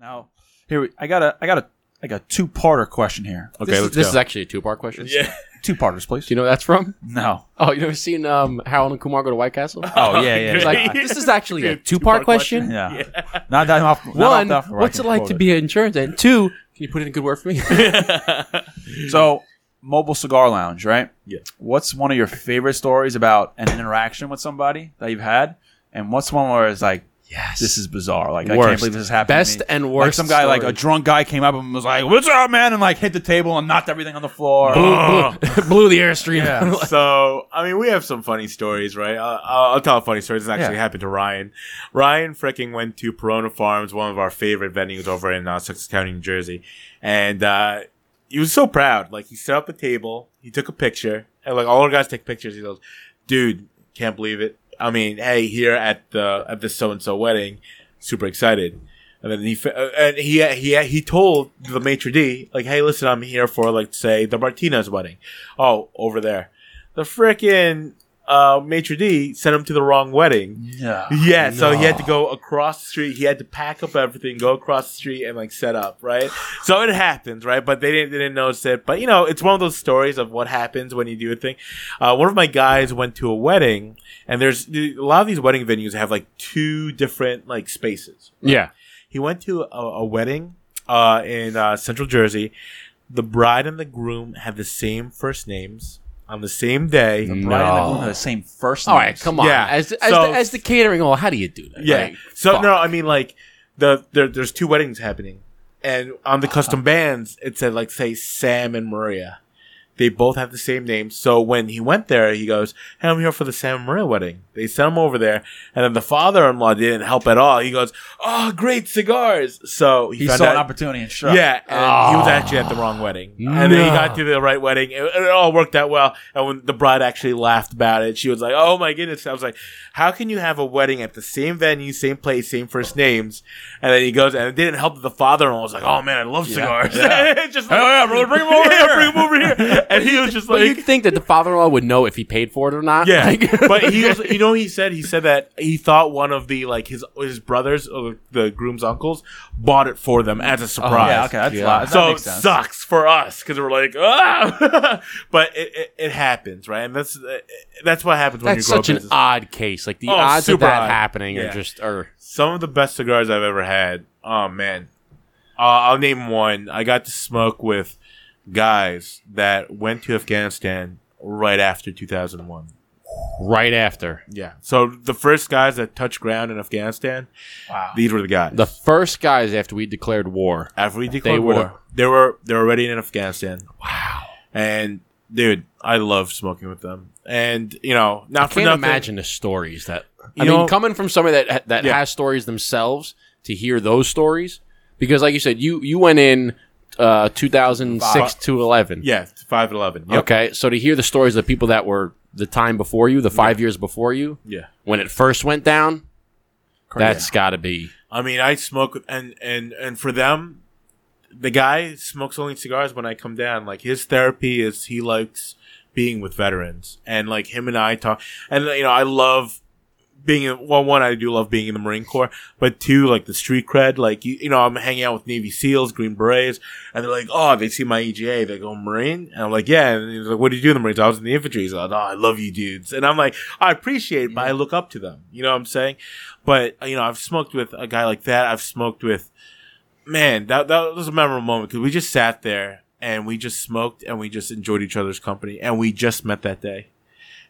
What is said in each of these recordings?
Now, here we, I got a I got a like a two parter question here. Okay, this let's this go. is actually a two part question. yeah. Two parters, please. Do you know where that's from? No. Oh, you never seen um, Harold and Kumar go to White Castle? Oh yeah, yeah. It's like this is actually a two part two-part question. yeah. Not that off. Not One, off the- what's it like quote to be an insurance agent? Two, can you put in a good word for me? So, mobile cigar lounge, right? Yeah. What's one of your favorite stories about an interaction with somebody that you've had? And what's one where it's like, yes. this is bizarre. Like, I can't Worst. believe this is happening. to Best me. and Like worst. some guy, like a drunk guy, came up and was like, "What's up, man?" and like hit the table and knocked everything on the floor. blew, blew, blew the airstream. Yeah. so I mean, we have some funny stories, right? I'll, I'll I'll tell a funny story. This actually Yeah. happened to Ryan. Ryan freaking went to Perona Farms, one of our favorite venues over in uh, Sussex County, New Jersey, and uh, he was so proud. Like he set up a table, he took a picture, and like all our guys take pictures. He goes, "Dude, can't believe it. I mean, hey, here at the at this so and so wedding, super excited." And then he uh, and he he he told the maitre d like, "Hey, listen, I'm here for like say the Martinez wedding. Oh, over there." The frickin' uh, maitre d sent him to the wrong wedding. Yeah. Yeah, so he had to go across the street. He had to pack up everything, go across the street, and like set up, right? So it happens, right? But they didn't they didn't notice it. But you know, it's one of those stories of what happens when you do a thing. Uh, one of my guys went to a wedding, and there's a lot of these wedding venues have like two different like spaces. yeah. He went to a, a wedding uh, in uh, Central Jersey. The bride and the groom had the same first names on the same day. Bride and the No. groom have the same first. All right, names. come on. Yeah. As, as, So- the, as the catering hall, how do you do that? Yeah. Like, so fuck. no, I mean like the there, there's two weddings happening, and on the uh-huh. custom bands it said like say Sam and Maria. They both have the same name. So when he went there, he goes, "Hey, I'm here for the Sam and Maria wedding." They sent him over there, and then the father-in-law didn't help at all. He goes, "Oh, great cigars!" So he, He found saw out, an opportunity and struck. yeah, and he was ah. actually at the wrong wedding, and then he got to the right wedding. It, it all worked out well. And when the bride actually laughed about it, she was like, "Oh my goodness!" I was like, "How can you have a wedding at the same venue, same place, same first names?" And then he goes, and it didn't help that the father-in-law was like, "Oh man, I love cigars." yeah. just Hell yeah, brother, him over yeah, bring him over here. And he was just But like, you'd think that the father-in-law would know if he paid for it or not. yeah, Like- but he also, you know, he said he said that he thought one of the like his his brothers or the groom's uncles bought it for them as a surprise. Yeah. Okay. That's Yeah. a lot. That so it makes sense. sucks for us because we're like, ah! but it, it, it happens, right? And that's uh, that's what happens when That's you grow such an business. odd case. Like the Oh, odds of super that odd. happening Yeah. are just are Some of the best cigars I've ever had. Oh man, uh, I'll name one. I got to smoke with guys that went to Afghanistan right after 2001. right after Yeah. So the first guys that touched ground in Afghanistan, Wow. these were the guys. the first guys after we declared war. After we declared They were war, they were they were already in Afghanistan. Wow. And dude, I love smoking with them. And you know, not I for can't nothing. imagine the stories that I You mean, coming from somebody that that Yeah. has stories themselves to hear those stories because, like you said, you you went in uh, 2006 to 11. Yeah, five eleven. Yep. Okay, so to hear the stories of people that were the time before you, the five years before you, Yeah. when it first went down, that's got to be I mean, I smoke and and and for them, the guy smokes only cigars when I come down. Like his therapy is he likes being with veterans and like him and I talk. And you know, I love being in, well. One, I do love being in the Marine Corps, but two, like the street cred. Like you, you know, I'm hanging out with Navy SEALs, Green Berets, and they're like, "Oh, they see my EGA, they go Marine," and I'm like, "Yeah." And he's like, "What do you do in the Marines?" I was in the infantry. He's like, "Oh, I love you, dudes," and I'm like, "I appreciate it, but I look up to them." You know what I'm saying? But you know, I've smoked with a guy like that. I've smoked with man. That that was a memorable moment because we just sat there and we just smoked and we just enjoyed each other's company and we just met that day.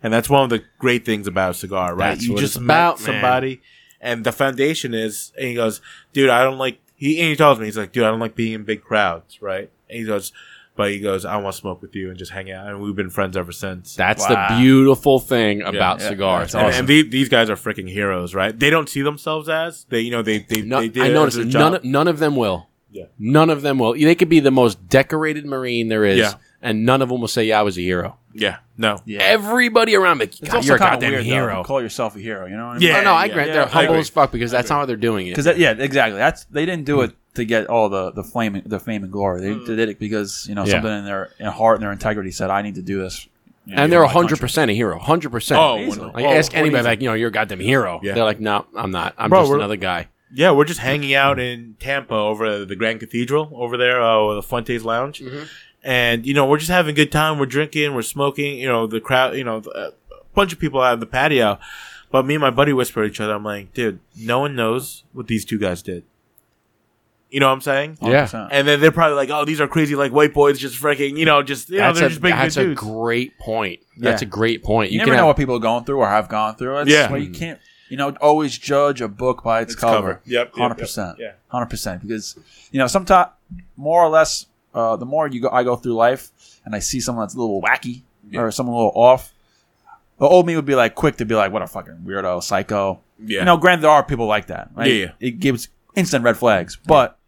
And that's one of the great things about a cigar, right? That's you what just it's met about, man. somebody, and the foundation is. And he goes, "Dude, I don't like." He and he tells me, he's like, "Dude, I don't like being in big crowds, right?" And he goes, "But he goes, I want to smoke with you and just hang out." And we've been friends ever since. that's Wow. the beautiful thing about yeah, cigars. that's and, awesome. and the- these guys are freaking heroes, right? They don't see themselves as they, you know, they they, No, they did I noticed it. none of, none of them will. Yeah. None of them will. They could be the most decorated Marine there is, Yeah. And none of them will say, "Yeah, I was a hero." yeah, no, Yeah. Everybody around me, It's God, you're a kinda goddamn weird, though, hero. to call yourself a hero. You know what I mean? Yeah. oh, no, I grant yeah, they're I humble as fuck because that's not how they're doing it. Because yeah, exactly. That's they didn't do it to get all the the flame, the fame and glory. They did it because you know Yeah. something in their in heart and their integrity said, "I need to do this." you know, and they're my hundred percent a hero, hundred percent. Oh, Easily. Like, oh, ask anybody, easy. like you know, you're a goddamn hero. Yeah. They're like, no, I'm not. I'm Bro, just another guy. Yeah, we're just hanging out in Tampa over the Grand Cathedral over there, uh, the Fuentes Lounge, and you know we're just having a good time. We're drinking, we're smoking. You know the crowd, you know a uh, bunch of people out on the patio, but me and my buddy whisper to each other. I'm like, dude, no one knows what these two guys did. You know what I'm saying? Yeah. 100%. And then they're probably like, "Oh, these are crazy like white boys, just freaking, you know, just you know, That's they're a, just big that's good a dudes." great point. That's a great point. You, You, never can know have, what people are going through or have gone through. That's Yeah. why you can't, you know, always judge a book by its, Its cover. cover. Yep, yep, hundred yep. percent. Yeah. hundred percent. Because you know, sometimes more or less, uh, the more you go, I go through life, and I see someone that's a little wacky or someone a little off. The old me would be like quick to be like, "What a fucking weirdo, psycho." Yeah. You know, granted, there are people like that. Right? Yeah, yeah. It gives instant red flags, but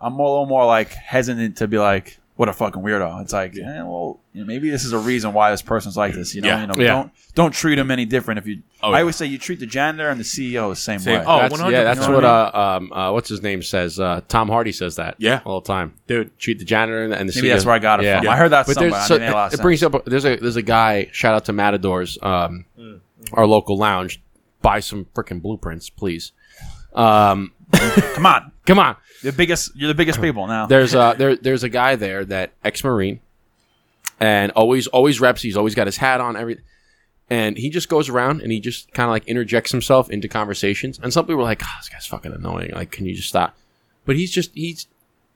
I'm a little more like hesitant to be like, "What a fucking weirdo." It's like, eh, well, you know, maybe this is a reason why this person's like this. You know, Yeah. you know, Yeah. don't don't treat them any different. If you, Oh, I yeah. always say you treat the janitor and the CEO the same, Same. way. Oh, that's, 100%, yeah, that's you know what what uh, um, uh, what's his name says. Uh, Tom Hardy says that. Yeah. all the time. Dude. treat the janitor and, and the maybe CEO. that's where I got it Yeah. from. I heard that But somewhere. there's I so, made a lot of it sense. brings up there's a there's a guy shout out to Matadors um Mm. our local lounge buy some freaking blueprints please um Come on, come on. The biggest. You're the biggest people now. there's a there there's a guy there that ex marine and always always reps. He's always got his hat on every and he just goes around and he just kind of like interjects himself into conversations and some people are like oh, this guy's fucking annoying. Like can you just stop? But he's just he's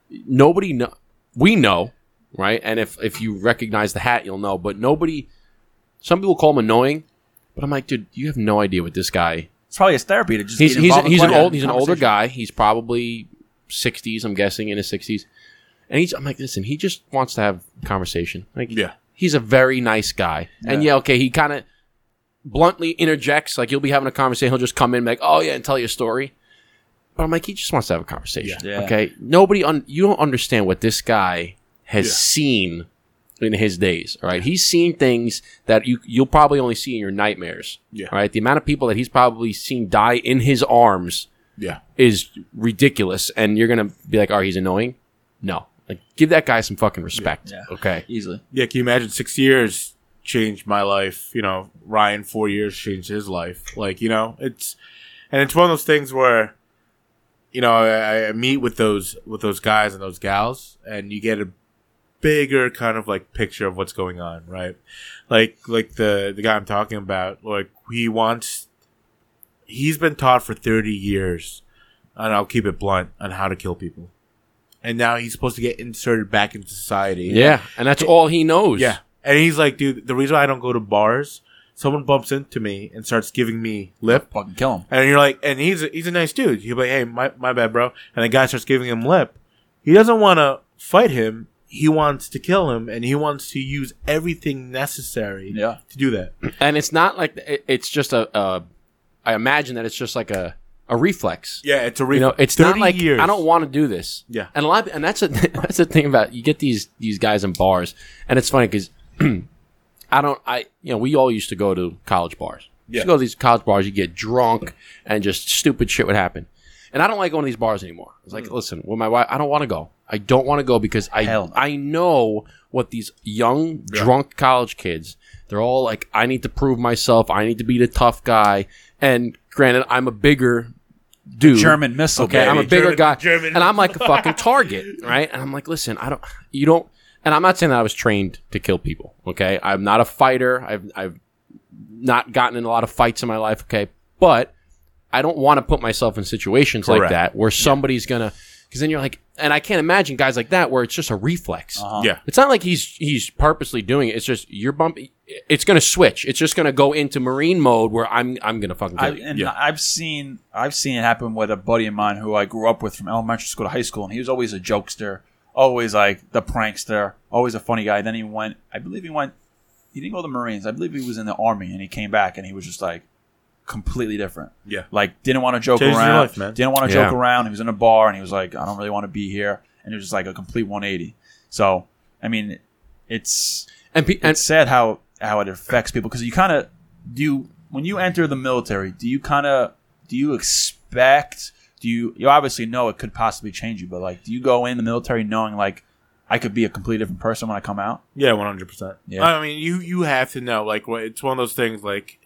nobody know we know right? And if if you recognize the hat you'll know. But nobody some people call him annoying but i'm like dude you have no idea what this guy It's probably his therapy to just he's get he's, involved in he's an old he's an older guy. He's probably sixties, I'm guessing, in his sixties. And he's I'm like, listen, he just wants to have conversation. Like Yeah. he's a very nice guy. And Yeah. yeah, okay, he kinda bluntly interjects, like you'll be having a conversation, he'll just come in and be like, Oh yeah, and tell you a story. But I'm like, he just wants to have a conversation. Yeah. Yeah. Okay. Nobody un- you don't understand what this guy has Yeah. seen in his days. All right. He's seen things that you you'll probably only see in your nightmares. Yeah. All right. The amount of people that he's probably seen die in his arms Yeah. is ridiculous, and you're gonna be like, "Oh, he's annoying." No, like give that guy some fucking respect. Yeah. Okay. easily. Yeah, can you imagine six years changed my life? You know, Ryan four years changed his life. Like, you know, it's and it's one of those things where, you know, I, I meet with those with those guys and those gals, and you get a bigger kind of like picture of what's going on, right? Like like the the guy I'm talking about, like he wants he's been taught for 30 years, and I'll keep it blunt, on how to kill people. And now he's supposed to get inserted back into society. Yeah, and that's all he knows. Yeah. And he's like, dude, the reason I don't go to bars, someone bumps into me and starts giving me lip. Fucking kill him. And you're like, and he's a, he's a nice dude. He'll be like, hey, my, my bad, bro. And the guy starts giving him lip. He doesn't want to fight him. He wants to kill him, and he wants to use everything necessary Yeah. to do that. and it's not like it, it's just a. a I imagine that it's just like a a reflex. Yeah, it's a reflex. You know, it's not like years. I don't want to do this. Yeah. and a lot, of, and that's a that's the thing about you get these these guys in bars, and it's funny because I don't I you know we all used to go to college bars. You used to Yeah. go to these college bars, you get drunk, and just stupid shit would happen. And I don't like going to these bars anymore. It's Mm. like, listen, with my wife, I don't want to go. I don't want to go because I Hell no. I know what these young drunk college kids. They're all like, I need to prove myself. I need to be the tough guy. And granted, I'm a bigger dude. German missile. Okay, I'm a baby. bigger German- guy, German. and I'm like a fucking target, right? And I'm like, listen, I don't, you don't, and I'm not saying that I was trained to kill people. Okay, I'm not a fighter. I've I've not gotten in a lot of fights in my life. Okay, but I don't want to put myself in situations like Correct. that where somebody's gonna, because then you're like, and I can't imagine guys like that where it's just a reflex. Uh-huh. Yeah. It's not like he's he's purposely doing it. It's just you're bumping. It's gonna switch. It's just gonna go into marine mode where I'm I'm gonna fucking kill I, you. and Yeah. I've seen I've seen it happen with a buddy of mine who I grew up with from elementary school to high school, and he was always a jokester, always like the prankster, always a funny guy. Then he went, I believe he went, he didn't go to the Marines. I believe he was in the army, and he came back, and he was just like completely different. Yeah. Like didn't want to joke Changed around, life, man. didn't want to Yeah. joke around. He was in a bar, and he was like, I don't really want to be here, and it was just like a complete 180. So I mean, it's and pe- and it's sad how how it affects people because you kind of do you, when you enter the military do you kind of do you expect do you you obviously know it could possibly change you but like do you go in the military knowing like i could be a completely different person when i come out Yeah, one hundred percent. Yeah. I mean, you you have to know. Like, what- it's one of those things. Like,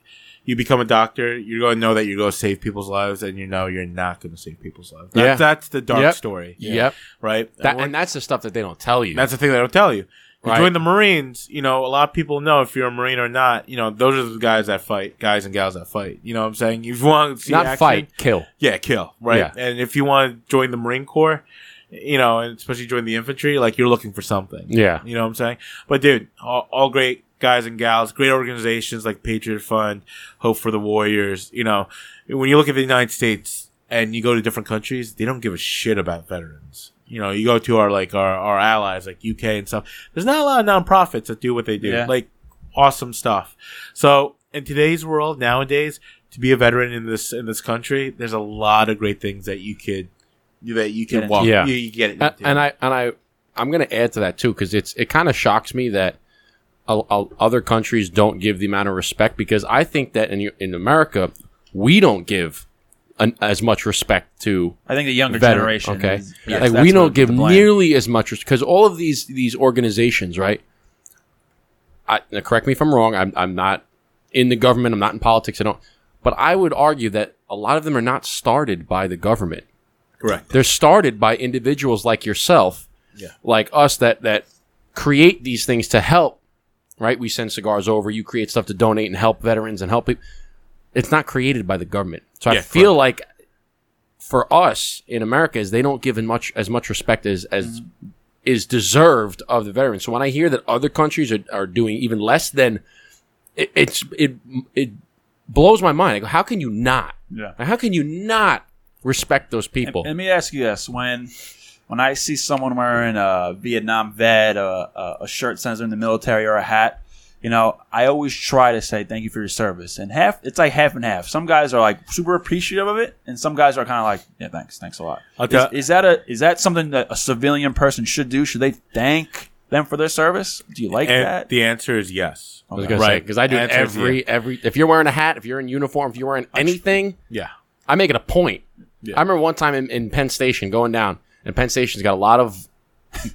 you become a doctor, you're going to know that you're going to save people's lives, and you know you're not going to save people's lives. That, Yeah. That's the dark Yep. story. Yep. Right? That, And that's the stuff that they don't tell you. that's the thing they don't tell you. You Right. join the Marines, you know, a lot of people know if you're a Marine or not. You know, those are the guys that fight, guys and gals that fight. You know what I'm saying? If you want to see not action, fight, kill. yeah, kill, right? Yeah. And if you want to join the Marine Corps, you know, and especially join the infantry, like you're looking for something. Yeah. You know what I'm saying? But dude, all, all great guys and gals, great organizations like Patriot Fund, Hope for the Warriors. You know, when you look at the United States and you go to different countries, they don't give a shit about veterans. You know, you go to our like our, our allies like UK and stuff. There's not a lot of nonprofits that do what they do. Yeah. Like awesome stuff. So in today's world nowadays, to be a veteran in this in this country, there's a lot of great things that you could that you can into. walk. Yeah. you, you get it. Into. and I and I I'm going to add to that too because it's it kind of shocks me that a, a- other countries don't give the amount of respect because I think that in in America we don't give an, as much respect to I think the younger veteran, generation. Okay, is- yes, like we don't give nearly as much because all of these these organizations, right? I, now correct me if I'm wrong. I'm I'm not in the government. I'm not in politics. I don't. But I would argue that a lot of them are not started by the government. correct. They're started by individuals like yourself, Yeah. like us that that create these things to help. Right? We send cigars over. You create stuff to donate and help veterans and help people. It's not created by the government. So I Yeah, feel like for us in America is they don't give in much as much respect as as mm-hmm. is deserved of the veterans. So when I hear that other countries are, are doing even less than it, it's it it blows my mind. I go, how can you not? Yeah. How can you not respect those people? And let me ask you this: when when I see someone wearing a Vietnam vet, a, a, a shirt says they're in the military, or a hat, you know, I always try to say thank you for your service. And half, it's like half and half. Some guys are like super appreciative of it, and some guys are kind of like, yeah, thanks, thanks a lot. I'll Is, is that a is that something that a civilian person should do? Should they thank them for their service? Do you like and that? the answer is yes. I was Okay. gonna Right. because I do it Answer is every every. If you're wearing a hat, if you're in uniform, if you're wearing anything, Yeah. I make it a point. Yeah. I remember one time in, in Penn Station going down, and Penn Station's got a lot of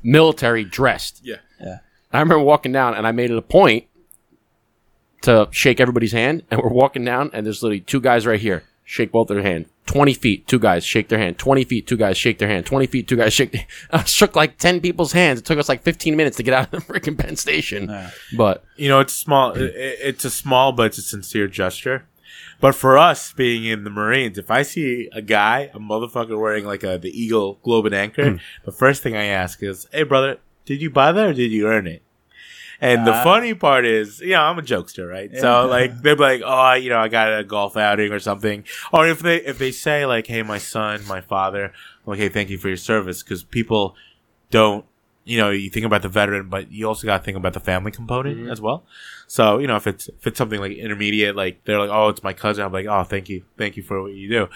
military dressed. Yeah. yeah. I remember walking down, and I made it a point to shake everybody's hand. And we're walking down, and there's literally two guys right here. Shake both their hand. Twenty feet, two guys shake their hand. Twenty feet, two guys shake their hand. Twenty feet, two guys shake. I shook like ten people's hands. It took us like fifteen minutes to get out of the freaking Penn Station. Yeah. But You know, it's small. i- i- It's a small, but it's a sincere gesture. But for us, being in the Marines, if I see a guy, a motherfucker wearing like a the Eagle Globe and Anchor, the first thing I ask is, "Hey, brother, did you buy that or did you earn it?" And the Ah. funny part is, you know, I'm a jokester, right? Yeah. So like they're like, "Oh, you know, I got a golf outing or something," or if they if they say like, "Hey, my son, my father," I'm like, "Hey, thank you for your service," because people don't you know, you think about the veteran, but you also got to think about the family component as well. So, you know, if it's if it's something like intermediate, like they're like, oh, it's my cousin, I'm like, oh, thank you, thank you for what you do.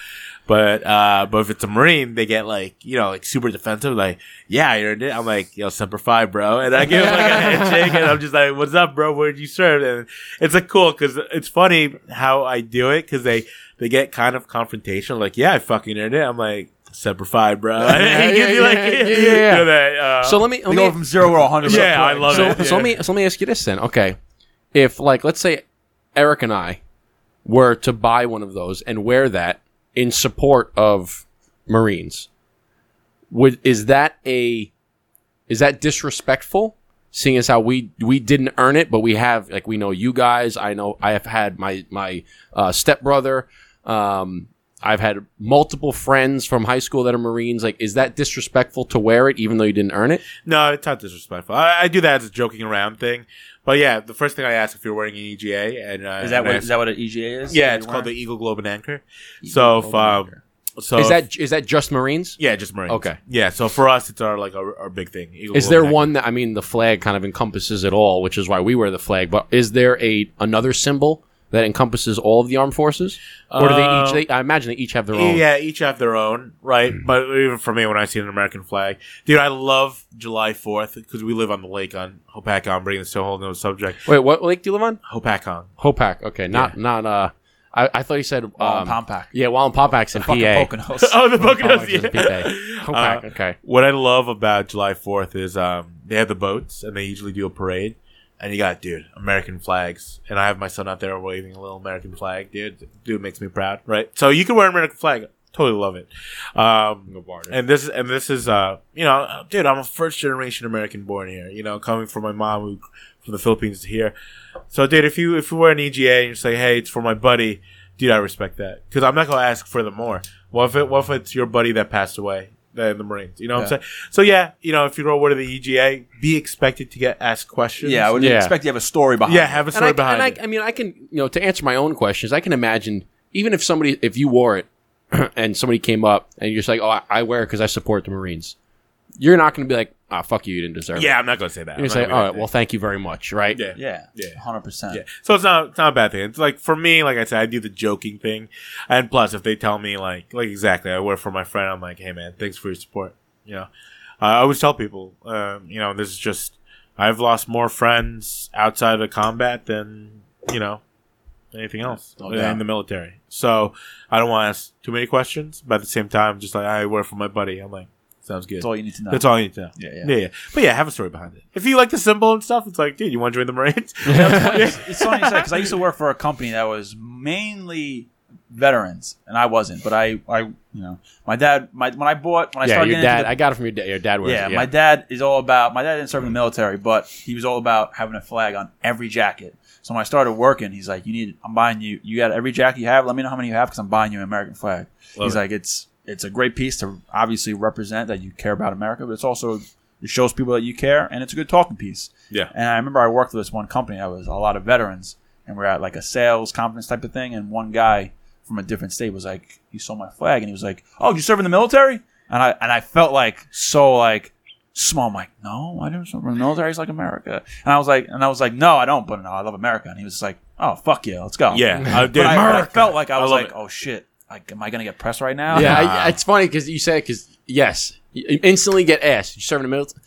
But uh, but if it's a marine, they get like, you know, like super defensive, like, yeah, I earned it. I'm like, yo, semper fi, bro, and I give him like a handshake, and I'm just like, what's up, bro? Where'd you serve? And it's like cool because it's funny how I do it because they they get kind of confrontational, like, yeah, I fucking earned it. I'm like. Semper Fi, bro. Yeah, He gives yeah, you like, yeah, yeah, you yeah. know that, uh, so let me They let go me from zero to 100. Yeah, I love so, it. so let me so let me ask you this then. Okay, if like let's say Eric and I were to buy one of those and wear that in support of Marines, would is that a is that disrespectful? Seeing as how we we didn't earn it, but we have like we know you guys. I know I have had my my uh, stepbrother. Um, I've had multiple friends from high school that are Marines. Like, is that disrespectful to wear it even though you didn't earn it? No, it's not disrespectful. I, I do that as a joking around thing. But yeah, the first thing I ask if you're wearing an EGA and uh, Is that and what I- is that what an EGA is? yeah, it's you're called the? Eagle Globe and Anchor. So if um, Anchor. so Is if- that is that just Marines? yeah, just Marines. Okay. Yeah, so for us, it's our like our, our big thing. Eagle Is Globe there and Anchor. one that I mean the flag kind of encompasses it all, which is why we wear the flag. But is there a another symbol that encompasses all of the armed forces, or do they each? They, I imagine they each have their own. Yeah, each have their own, right? But even for me, when I see an American flag, dude, I love July Fourth because we live on the lake on Hopatcong. I'm bringing this to a whole nother subject. Wait, what lake do you live on? Hopatcong. Hopak. Okay, not not. uh I, I thought you said um, Pompac. Yeah, Wallenpaupack's in PA. Poconos. Oh, the Pompac's Poconos. Yeah. PA. Hopak. Uh, okay. What I love about July Fourth is um, they have the boats and they usually do a parade, and you got dude American flags, and I have my son out there waving a little American flag, dude. Dude makes me proud, right? So you can wear an American flag. Totally love it. Um, and this is and this is uh you know dude i'm a first generation american born here you know coming from my mom who from the philippines to here so dude if you if you wear an ega and you say hey it's for my buddy dude i respect that because i'm not gonna ask for the more what if it what if it's your buddy that passed away in the marines you know what i'm saying so yeah you know if you go over to the ega be expected to get asked questions Yeah, I would Yeah. expect you have a story behind. yeah it. have a and story I, behind and I, it I mean, I can, you know, to answer my own questions, I can imagine even if somebody, if you wore it and somebody came up and you're just like, oh, I, I wear it because I support the Marines, you're not going to be like, ah, fuck you, you didn't deserve it. yeah i'm not gonna say that You're I'm going to say, gonna all be right, that well, thank you very much, right? Yeah. Yeah, Yeah. hundred percent. Yeah. So it's not it's not a bad thing. It's like for me, like I said, I do the joking thing, and plus, if they tell me like like exactly, I work for my friend, I'm like, hey man, thanks for your support. You know, I always tell people, um, you know, this is just I've lost more friends outside of combat than you know anything else No in the military. So I don't want to ask too many questions, but at the same time, just like I work for my buddy, I'm like, sounds good. That's all you need to know. That's all you need to know. Yeah, yeah. yeah, yeah. But yeah, have a story behind it. If you like the symbol and stuff, it's like, dude, you want to join the Marines? it's, it's funny you say because I used to work for a company that was mainly veterans, and I wasn't. But I, I, you know, my dad, my when I bought when I Yeah, started your getting dad, into the- I got it from your dad. Your dad wears yeah, it. my dad is all about. My dad didn't serve in the military, but he was all about having a flag on every jacket. So when I started working, he's like, "You need. I'm buying you. You got every jacket you have. Let me know how many you have because I'm buying you an American flag." Love he's it. like, "It's it's a great piece to obviously represent that you care about America, but it's also it shows people that you care, and it's a good talking piece." Yeah. And I remember I worked with this one company that was a lot of veterans, and we're at like a sales conference type of thing, and one guy from a different state was like, he saw my flag, and he was like, "Oh, you serve in the military?" And I and I felt like so like small. I'm like, "No, I didn't serve in the military. It's like America." And I was like, and I was like, "No, I don't, but no, I love America." And he was like, "Oh, fuck yeah, let's go." Yeah, I did. I, I felt like I I was love like, it. "Oh shit, like, am I gonna get pressed right now?" Yeah, I, it's funny because you say because yes, you instantly get asked. You serve in the military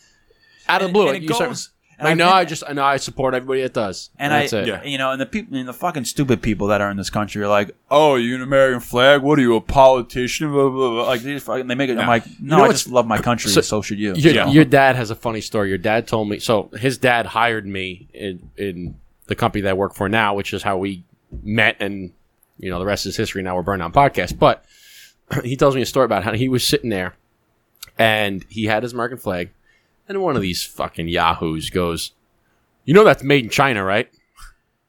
out of the blue. and like, it you serve- goes- and like I've no, I just I know I support everybody that does, And that's I, it. Yeah. you know, and the people, and the fucking stupid people that are in this country are like, "Oh, you an American flag? What are you, a politician?" Blah, blah, blah. Like they just fucking, they make it. I'm like, no, know I just love my country. so- So, should you. Your, Yeah. your dad has a funny story. Your dad told me so. His dad hired me in in the company that I work for now, which is how we met, and you know the rest is history. Now we're Burn Down podcast. But he tells me a story about how he was sitting there, and he had his American flag, and one of these fucking yahoos goes, "You know that's made in China, right?"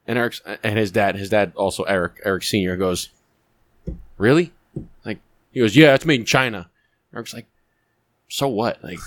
And Eric's and his dad, his dad also Eric, Eric Senior goes, "Really?" Like he goes, "Yeah, it's made in China." Eric's like, "So what?" Like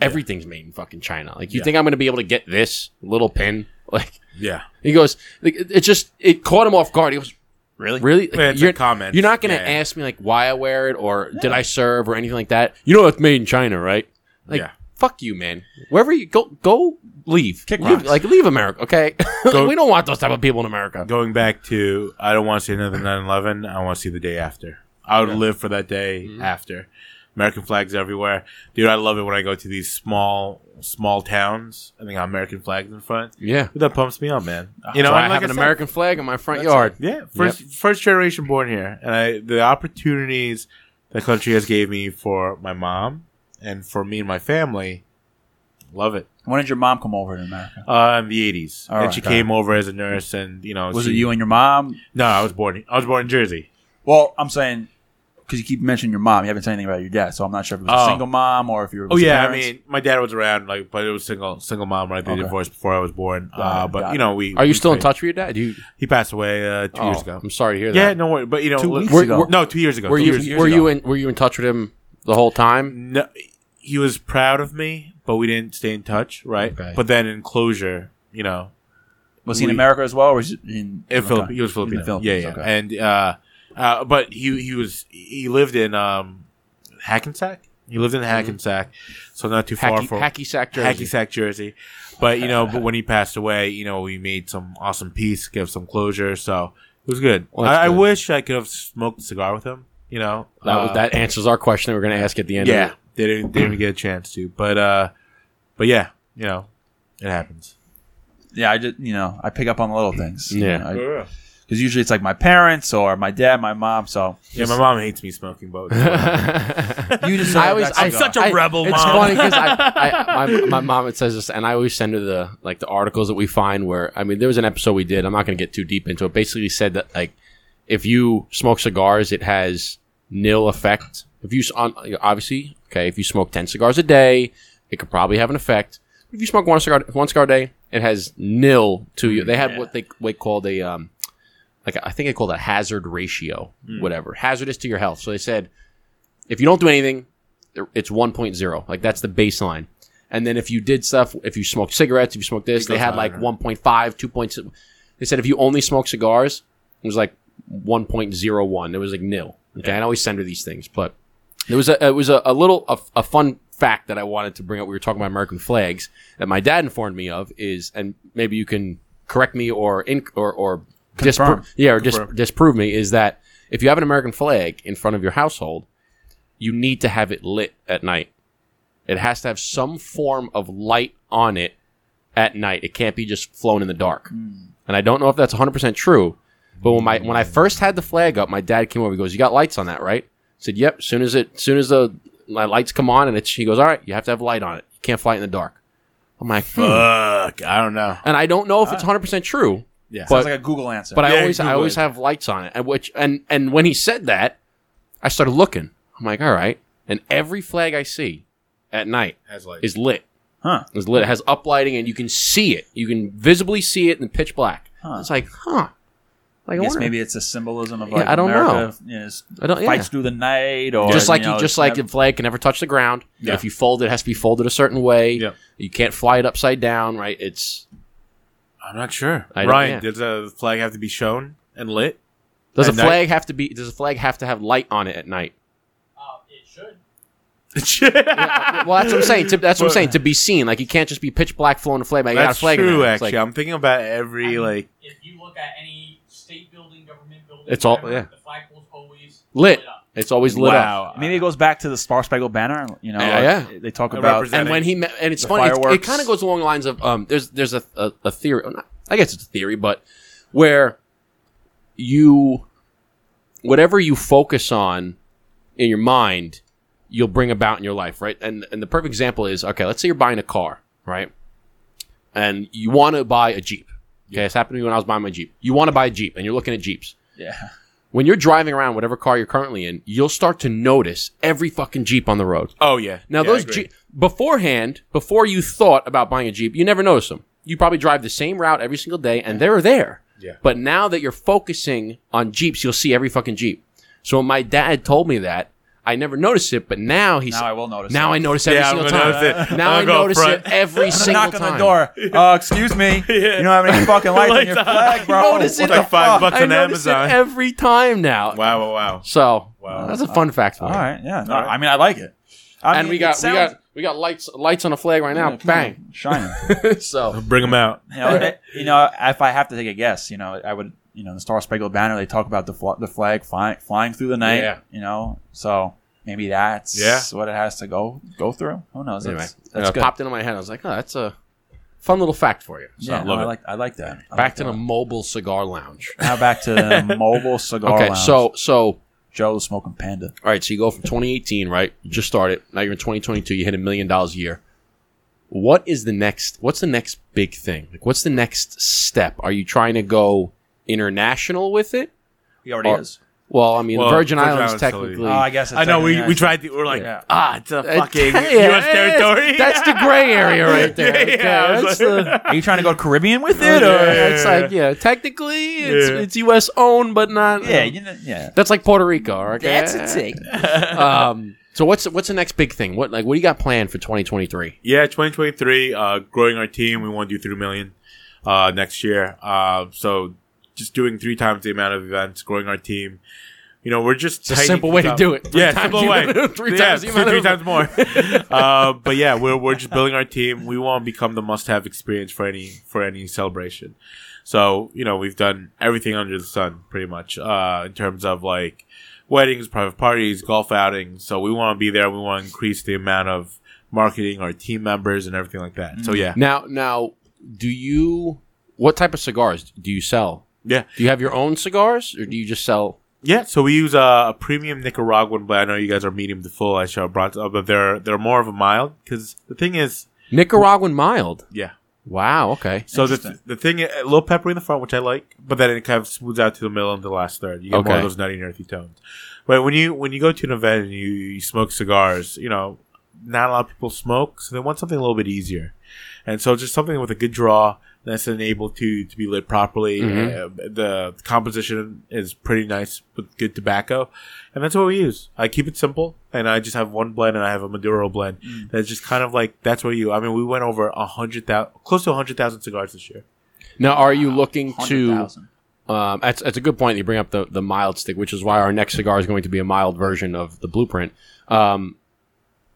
everything's made in fucking China. Like you Yeah. think I'm gonna be able to get this little pin? Like Yeah. he goes, like, it it just it caught him off guard. He goes, really? "Really? Like, it's you're, comment. you're not gonna Yeah, yeah. ask me like why I wear it or did I serve or anything like that? You know it's made in China, right? Like Yeah. fuck you, man. Wherever you go, go leave. Kick leave rocks. like leave America, okay? Go- we don't want those type of people in America. Going back to, I don't want to see another 9/11. I want to see the day after. I would live for that day Mm-hmm. after. American flags everywhere, dude. I love it when I go to these small, small towns and they got American flags in front. Yeah. That pumps me up, man. You know, so I and have like an said, American flag in my front yard. it. Yeah, first first generation born here, and I the opportunities the country has gave me for my mom and for me and my family, love it. When did your mom come over to America? Uh, in the eighties, and right. she came over as a nurse, and you know, Was she- it you and your mom? No, I was born. I was born in Jersey. Well, I'm saying because you keep mentioning your mom, you haven't said anything about your dad, so I'm not sure if it was Oh. a single mom or if you were. Oh yeah, I mean, my dad was around, like, but it was single single mom. Right, they Okay. divorced before I was born. Got Uh, it, but got you know, we Are you we still in prayed. touch with your dad? Do you, He passed away uh, two years Oh, ago. I'm sorry to hear that. Yeah, that. no worry. But you know, Two weeks Were- ago. were- no, two years ago. were two you years, were you in were you in touch with him the whole time? No, he was proud of me, but we didn't stay in touch, right? Okay. But then in closure, you know, was he in we- America as well, or was he in? in okay. He was in the Filipino. Philippines, yeah, yeah. okay. And uh, uh, but he he was he lived in um, Hackensack. He lived in Hackensack, so not too far Hacky, from hacky sack jersey. Hackensack, Jersey. But you know, but when he passed away, you know, we made some awesome peace, give some closure, so it was good. Well, that's I, I wish I could have smoked a cigar with him. You know, That Uh, that answers our question that we're going to ask at the end. Yeah, Of it. they didn't they didn't get a chance to, but uh, but yeah, you know, it happens. yeah, I just you know I pick up on the little things. Yeah. because because usually it's like my parents or my dad, my mom. So Yeah, my mom hates me smoking both. you just I always, I, I'm such a rebel, It's Mom. funny because I, I, my, my mom it says this, and I always send her the like the articles that we find where I mean there was an episode we did. I'm not going to get too deep into it. Basically said that like if you smoke cigars, it has nil effect. If you s- on obviously okay, if you smoke ten cigars a day, it could probably have an effect. If you smoke one cigar one cigar a day, it has nil to you. They have what they what called a um like I think they called a hazard ratio, hmm. whatever hazardous to your health. So they said if you don't do anything, it's 1.0. Like that's the baseline. And then if you did stuff, if you smoked cigarettes, if you smoked this, they had like higher. 1.5, 2. They said if you only smoke cigars, it was like 1.01. It was like nil. Okay, I always send her these things, but there was a it was a, a little a, a fun fact that I wanted to bring up. We were talking about American flags that my dad informed me of is, and maybe you can correct me or in or or Disprove, yeah, or dis- disprove me is that if you have an American flag in front of your household, you need to have it lit at night. It has to have some form of light on it at night. It can't be just flown in the dark. And I don't know if that's 100% true, but when my when I first had the flag up, my dad came over. He goes, "You got lights on that, right?" I said, "Yep." Soon as it, soon as the my lights come on, and it's, he goes, "All right, you have to have light on it. You can't fly it in the dark." I'm like, hmm. Fuck, I don't know. and I don't know if it's 100 percent true, Yeah, but- Sounds like a Google answer. but I Yeah, always I always it. have lights on it. And which and and when he said that, I started looking. I'm like, all right. And every flag I see at night has like is lit. huh? Is lit. It has uplighting, and you can see it. You can visibly see it in pitch black. Huh. It's like, huh? Like, I guess wonder- maybe it's a symbolism of Yeah, like I don't America, You know, s- I don't- yeah. fights through the night, or just like you you, know, just like never- the flag can never touch the ground. Yeah. If you fold it, it has to be folded a certain way. Yeah. You can't fly it upside down, right? It's I'm not sure. I Ryan, yeah. does a flag have to be shown and lit? does a At night? flag have to be? Does a flag have to have light on it at night? Uh, it should. well, that's what I'm saying. To, that's what I'm saying. To be seen, like you can't just be pitch black flowing a flag. Like, you got a That's flag in true. Actually, like- I'm thinking about I every mean, like. if you look at any state building, government building, It's all- yeah. The flagpole's always Lit. up. It's always lit up. Wow. Maybe it goes back to the Star Spangled Banner. You know, Yeah, like, They talk about represents- And when he met, and it's funny, it's- it fireworks. kind of goes along the lines of um, there's there's a a, a theory. not- I guess it's a theory, but where you whatever you focus on in your mind, you'll bring about in your life, right? And and the perfect example is okay. Let's say you're buying a car, right? And you want to buy a Jeep. Okay, it's happened to me when I was buying my Jeep. You want to buy a Jeep, and you're looking at Jeeps. yeah. When you're driving around whatever car you're currently in, you'll start to notice every fucking Jeep on the road. Oh yeah. Now Yeah, those. Jeep beforehand, before you thought about buying a Jeep, you never noticed them. You probably drive the same route every single day, and they're there. Yeah. But now that you're focusing on Jeeps, you'll see every fucking Jeep. So my dad told me that, I never noticed it, but now he's Now I will notice. It. Now it. I notice it every Yeah, I'm single gonna time. notice it. Now I'm I gonna go notice front. it every I'm gonna single knock on the door. Uh, excuse me. You don't have any fucking lights on your Lights flag, bro. Notice it the like five fuck? bucks I on notice it Amazon. every time now. Wow! Wow! Wow! So Wow. that's a fun fact for All me. right, yeah. No, All right. I mean, I like it. I And mean, we got sounds- we got we got lights lights on a flag right now. Yeah, Bang. shining. so Bring them out. you know, you know, if I have to take a guess, you know, I would, you know, the Star Spangled Banner. They talk about the fl- the flag flying flying through the night. Yeah. You know, so maybe that's Yeah. what it has to go go through. Who knows? anyway, That's, uh, that's good. popped into my head. I was like, oh, that's a fun little fact for you. So yeah, no, love I like I like that. I back like to that. the mobile cigar lounge. now back to the mobile cigar. Okay, lounge. so so Joe smoking panda. all right, so you go from 2018, right? You just started. Now you're in 2022. You hit a million dollars a year. What is the next? What's the next big thing? Like, what's the next step? Are you trying to go international with it? He already Or- is. Well, I mean, Well, Virgin, Virgin Islands Islands totally- technically. Oh, I guess. It's I know we, we tried to. We're like, Yeah. ah, it's a fucking yeah, U.S. it is. territory. That's the gray area right there. Okay, Yeah, I was that's like- the- Are you trying to go Caribbean with it? Yeah. Or? it's like yeah, technically it's Yeah. it's U.S. owned, but not. Yeah, you know, yeah. That's like Puerto Rico. Okay? That's a thing. um, so what's what's the next big thing? What like what do you got planned for 2023? Yeah, 2023, uh, growing our team. We want to do 3 million uh, next year. Uh, so just doing three times the amount of events, growing our team. You know, we're just It's a simple way to do it. Three yeah, times simple way. three yeah, times the two, amount three times more. uh, but yeah, we're we're just building our team. We want to become the must-have experience for any for any celebration. So you know, we've done everything under the sun, pretty much, uh, in terms of like weddings, private parties, golf outings. So we want to be there. We want to increase the amount of marketing, our team members, and everything like that. So yeah, Now now do you what type of cigars do you sell Yeah. Do you have your own cigars, or do you just sell? Yeah, so we use a, a premium Nicaraguan but I know you guys are medium to full. I show bronze, uh, but they're they're more of a mild because the thing is, Nicaraguan mild. yeah. Wow. Okay. So the the thing, a little peppery in the front, which I like, but then it kind of smooths out to the middle and the last third. You get more of those nutty, and earthy tones. But when you when you go to an event and you, you smoke cigars, you know, not a lot of people smoke, so they want something a little bit easier, and so just something with a good draw that's enabled to to be lit properly. Mhm. Uh, the composition is pretty nice with good tobacco, and that's what we use. I keep it simple, and I just have one blend, and I have a Maduro blend. That's just kind of like that's what you. I mean, we went over a hundred thousand, close to a hundred thousand cigars this year. Now, are you looking to? 100,000. Um, that's that's a good point. that You bring up the the mild stick, which is why our next cigar is going to be a mild version of the blueprint. Um,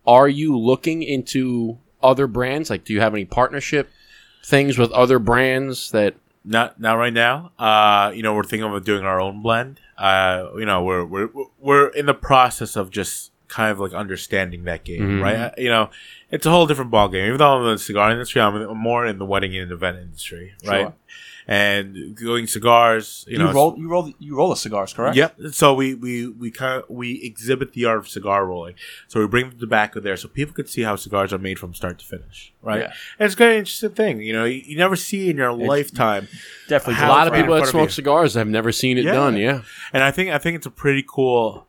are you looking into other brands? Like, do you have any partnership things with other brands that? Not not right now. Uh, you know, we're thinking of doing our own blend. Uh, you know, we're we're we're in the process of just kind of like understanding that game, Mhm. right? Uh, You know, it's a whole different ball game. Even though I'm in the cigar industry, I'm I'm more in the wedding and event industry, right? Sure. And going cigars, you You, know, roll, you roll, you roll the cigars, correct? Yep. So we we we kind of we exhibit the art of cigar rolling. So we bring the tobacco there, so people could see how cigars are made from start to finish, right? Yeah. And it's a very interesting thing. You know, you, you never see in your lifetime, Definitely. A lot of people that smoke cigars have never seen it Yeah. done. Yeah. and I think I think it's a pretty cool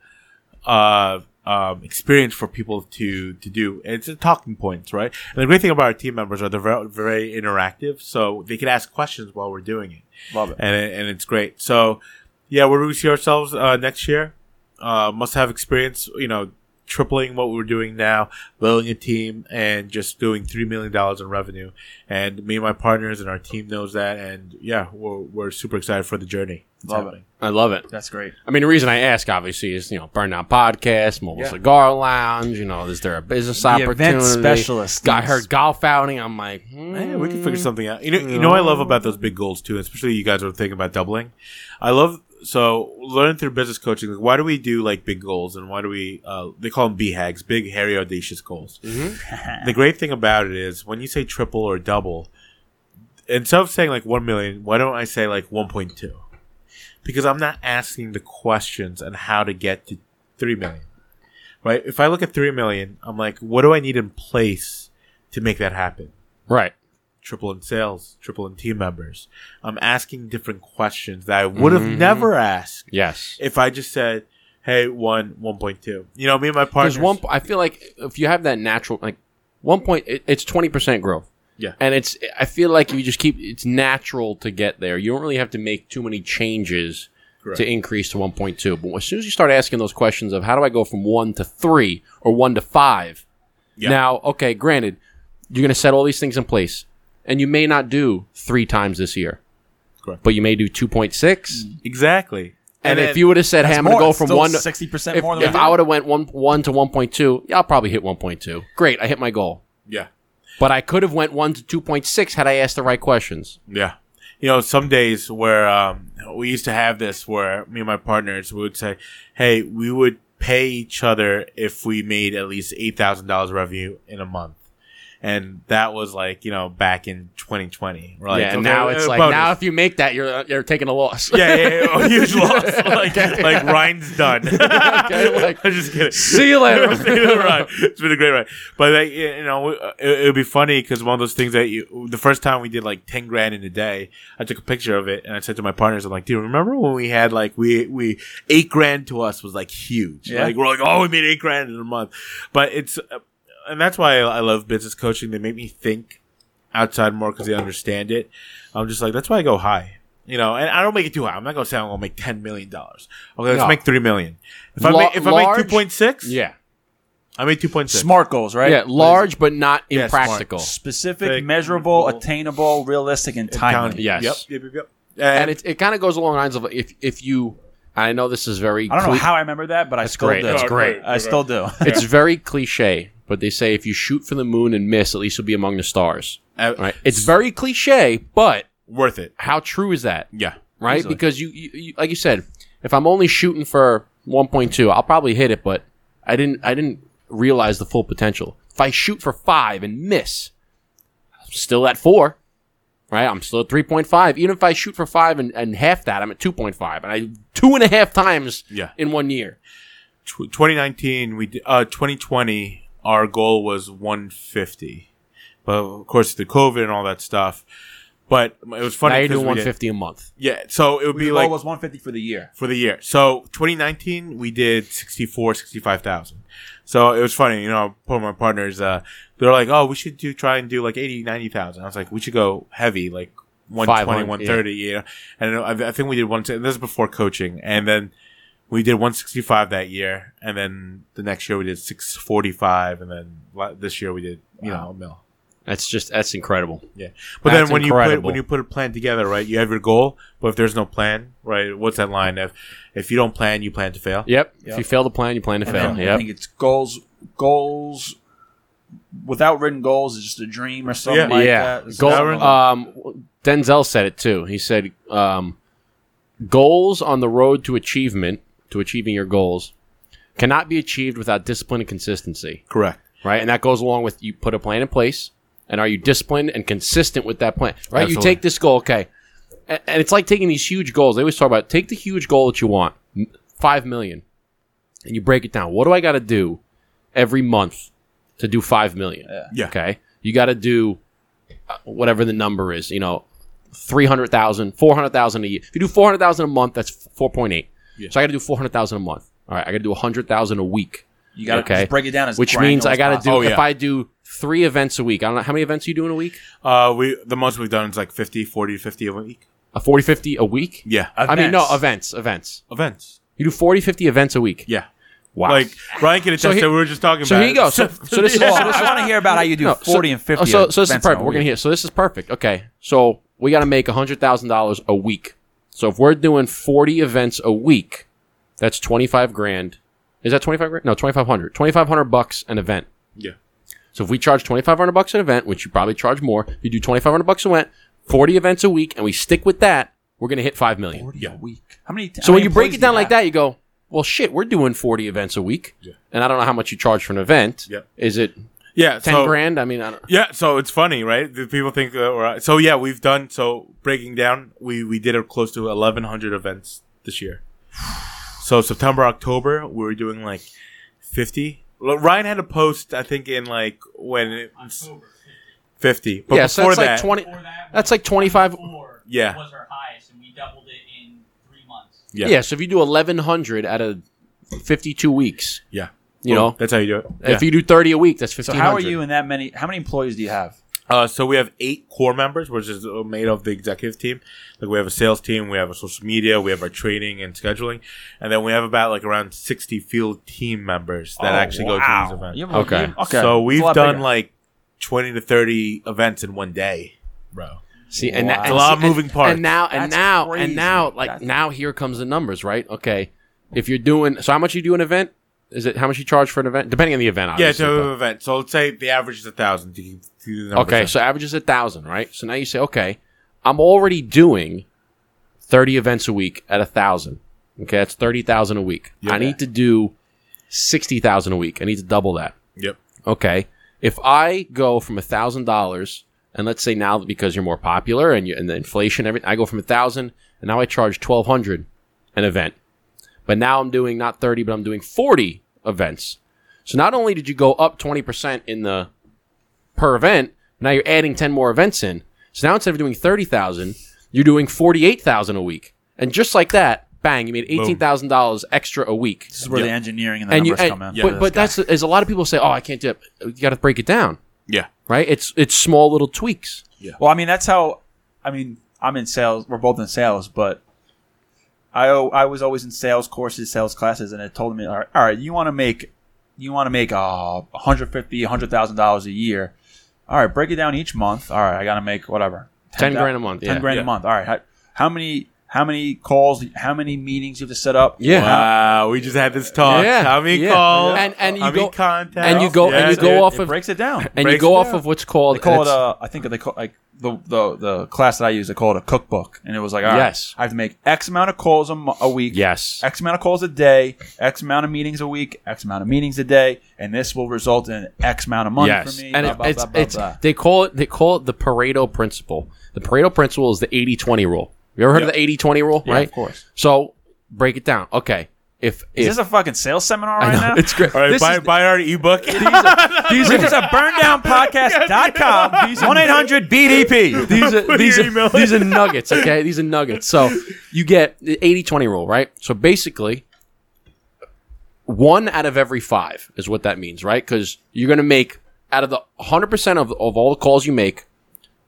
uh, um, experience for people to to do. And it's a talking points, right? And the great thing about our team members are they're very, very interactive, so they can ask questions while we're doing it. Love it. and and it's great. So, yeah, where do we see ourselves uh, next year? Uh, must have experience, you know, tripling what we're doing now, building a team, and just doing three million dollars in revenue. And me and my partners and our team knows that, and yeah, we're we're super excited for the journey. It's Love happening. I love it. That's great. I mean, the reason I ask, obviously, is you know, Burn Down Podcast, Mobile Yeah. Cigar Lounge. You know, is there a business The opportunity? event specialist. I heard golf outing. I'm like, Yeah, we can hmm. figure something out. You know, you know, what I love about those big goals too, especially you guys are thinking about doubling. I love so learning through business coaching. Like, why do we do like big goals, and why do we? Uh, they call them BHAGs, big, hairy, audacious goals. the great thing about it is when you say triple or double, instead of saying like one million, why don't I say like one point two? Because I'm not asking the questions on how to get to three million. Right? If I look at three million, I'm like, what do I need in place to make that happen? right. Triple in sales, triple in team members. I'm asking different questions that I would have Mhm. never asked Yes. if I just said, "Hey, one, one point two. You know, me and my There's partners. one. I feel like if you have that natural, like one point, it, it's twenty percent growth. Yeah. and it's. I feel like you just keep. It's natural to get there. You don't really have to make too many changes Correct. to increase to one point two. But as soon as you start asking those questions of how do I go from one to three or one to five, Yeah. now okay, granted, you're going to set all these things in place, and you may not do three times this year, Correct. but you may do two point six. exactly. And, then- if you would have said, "Hey, I'm going to go from one to sixty percent if, more than if I would have went one one to one point two, yeah, I'll probably hit one point two. Great, I hit my goal. yeah, But I could have went one to two point six had I asked the right questions. yeah. You know, some days where um, we used to have this, where me and my partners would say, "Hey, we would pay each other if we made at least eight thousand dollars revenue in a month." And that was like, you know, back in 2020. We're like, yeah, and okay, now it's uh, like bonus. now if you make that, you're you're taking a loss. yeah, yeah, yeah, a huge loss. Like, like Ryan's done. Okay, like- I'm just kidding. See you later. See you later, Ryan. It's been a great ride, but like, you know, it, it would be funny because one of those things that you, the first time we did like ten grand in a day, I took a picture of it and I said to my partners, I'm like, dude, remember when we had like we we eight grand to us was like huge. Yeah. Like we're like, oh, we made eight grand in a month, but it's, uh, and that's why I, I love business coaching. They make me think outside more because they understand it. I'm just like, that's why I go high. You know, and I don't make it too high. I'm not gonna say I'm gonna make ten million dollars. Okay, let's No. make three million. If I La- make if I make two point six, yeah, I made two point six. smart goals, right? yeah, large but not Yeah, smart. impractical. specific, Big, measurable, measurable. attainable, realistic, and timely. Yes. Yep. Yep. Yep. yep. And it, it kind of goes along the lines of if if you, I know this is very, I don't know cli- how I remember that, but I still great. do. That's great. I still do. it's very cliche, but they say if you shoot for the moon and miss, at least you'll be among the stars. Uh, Right? It's very cliche, but worth it. how true is that? Yeah. right? Easily. Because you, you, you, like you said, if I'm only shooting for 1.2, I'll probably hit it, but I didn't, I didn't realize the full potential. If I shoot for five and miss, I'm still at four, right? I'm still at 3.5. Even if I shoot for five and, and half that, I'm at 2.5. And I two and a half times Yeah. in one year. Tw- 2019, we di- uh 2020, our goal was 150, but of course the COVID and all that stuff. But it was funny. now you're 'cause doing we did- 150 a month. Yeah, so it would The be goal like was 150 for the year. for the year. So 2019, we did 64, 65,000. So it was funny, you know, for my partners, uh, they're like, oh, we should do, try and do like 80, 90,000. I was like, we should go heavy, like 120, 500, 130, you know. And I, I think we did one, this is before coaching. And then we did 165 that year. And then the next year we did 645. And then this year we did, you know, a mil. That's just that's incredible. Yeah, but That's then when you put when you put a plan together, right? You have your goal, but if there's no plan, right? What's that line? If if you don't plan, you plan to fail. Yep. If you fail to plan, you plan to And fail. Yeah. I think it's goals. Goals without written goals is just a dream or something Yeah. like yeah. that. It's Goal, um, Denzel said it too. He said um, goals on the road to achievement, to achieving your goals, cannot be achieved without discipline and consistency. Correct. right? And that goes along with you put a plan in place, and are you disciplined and consistent with that plan, right? You take this goal, okay, and, it's like taking these huge goals. They always talk about take the huge goal that you want, five million, and you break it down. What do I got to do every month to do five million? Yeah. Yeah. Okay, you got to do uh, whatever the number is. You know, 300,000, 400,000 a year. If you do 400,000 a month, that's 4.8. Yeah. So I got to do 400,000 a month. All right, I got to do 100,000 a week you got to okay. break it down as which means I got to do. Oh, yeah. if I do three events a week. I don't know how many events you do in a week. Uh, we the most we've done is like 50, 40, 50 a week. A 40, 50 a week. Yeah, I mean, no Events. events, events. events. You do 40, 50 events a week. Yeah, Wow. like Ryan can attest So that we were just talking so about. here you go. it. So, so this is Well, so this I want to hear about how you do no, 40 so, and 50. So, so this is events in a perfect. We're gonna hear. So this is perfect. Okay. So we got to make hundred thousand dollars a week. So if we're doing forty events a week, that's twenty five grand. Is that twenty five grand? No, twenty five hundred. Twenty five hundred bucks an event. yeah, So if we charge twenty five hundred bucks an event, which you probably charge more, if you do twenty five hundred bucks a event, forty events a week, and we stick with that, we're gonna hit five million. 40 Yeah. a week. How many? So when you break it down like that, you go, well, shit, we're doing 40 events a week. Yeah. And I don't know how much you charge for an event. Yeah. Is it yeah. 10 so, grand? I mean, I don't Yeah, so it's funny, right? The people think that we're so yeah. We've done so breaking down. We we did a close to eleven hundred events this year. So September, October, we were doing like fifty. Well, Ryan had a post, I think, in like when it was October. fifty. But yeah, so before that's like 20. That That's like 25 24 Yeah. was our highest, and we doubled it in three months. Yeah. Yeah. So if you do 1,100 out of 52 weeks, yeah, you Well, know, that's how you do it. if you do 30 a week, that's So 1,500. how are you in that many? How many employees do you have? Uh, so we have eight core members, which is uh, made of the executive team. Like we have a sales team, we have a social media, we have our training and scheduling, and then we have about like around sixty field team members that Oh, actually go to these events. You have- Okay. you- okay. So It's we've lot done bigger. like twenty to thirty events in one day, bro. See, and, Wow. that, It's and a lot of see, and- moving parts. And now, and That's now, crazy. and now, like That's- now, here comes the numbers, right? Okay, if you're doing, so how much you do an event? Is it how much you charge for an event? Depending on the event, Yeah, obviously. to but- an event. So let's say the average is a thousand. To keep to the numbers Okay, so average is a thousand, right? So now you say, okay, I'm already doing thirty events a week at a thousand. Okay, that's thirty thousand a week. Yeah. I need to do sixty thousand a week. I need to double that. yep, Okay, if I go from a thousand dollars, and let's say now because you're more popular and you and the inflation, everything, I go from a thousand, and now I charge twelve hundred an event. But now I'm doing not thirty, but I'm doing forty events. So not only did you go up twenty percent in the per event. Now you're adding 10 more events in. So now instead of doing 30,000, you're doing 48,000 a week. And just like that, bang, you made $18,000 extra a week. This is where Yep. the engineering and the And you, numbers and- come in. but, for but that's, is a lot of people say, oh, I can't do it. You got to break it down, yeah, right? It's, it's small little tweaks. Yeah. Well, I mean, that's how. I mean, I'm in sales. We're both in sales, but I I was always in sales courses, sales classes, and it told me, all right, all right you want to make, you want to make uh, 150, 100 thousand dollars a year. All right, break it down each month. All right, I got to make whatever 10 thou- grand a month. Ten yeah. grand Yeah. a month. All right, how, how many how many calls, how many meetings you have to set up. Yeah. Wow, we just had this talk. Yeah, How many yeah. calls? And- and how you many go- contacts? and you go- and you go dude. off It of- breaks it down. and you go off down. of what's called They call it it's- a. I think they call like the the the class that I use. They call it a cookbook, and it was like, all right, Yes. I have to make X amount of calls a, a week. yes. X amount of calls a day, X amount of meetings a week, X amount of meetings a day, and this will result in X amount of money yes. for me. and blah, it- blah, it's blah, blah, it's blah. they call it they call it the Pareto principle. The Pareto principle is the 80-20 rule. You ever heard of the 80-20 rule, Yeah, right? of course. So, break it down. Okay. If Is if this a fucking sales seminar right now? it's great. All right, This buy, is- buy our ebook. These are a burndownpodcast.com. 1 800 BDP. these are these are, these are nuggets, okay? These are nuggets. So you get the 80-20 rule, right? So basically, one out of every five is what that means, right? Because you're going to make out of the 100% of, of all the calls you make,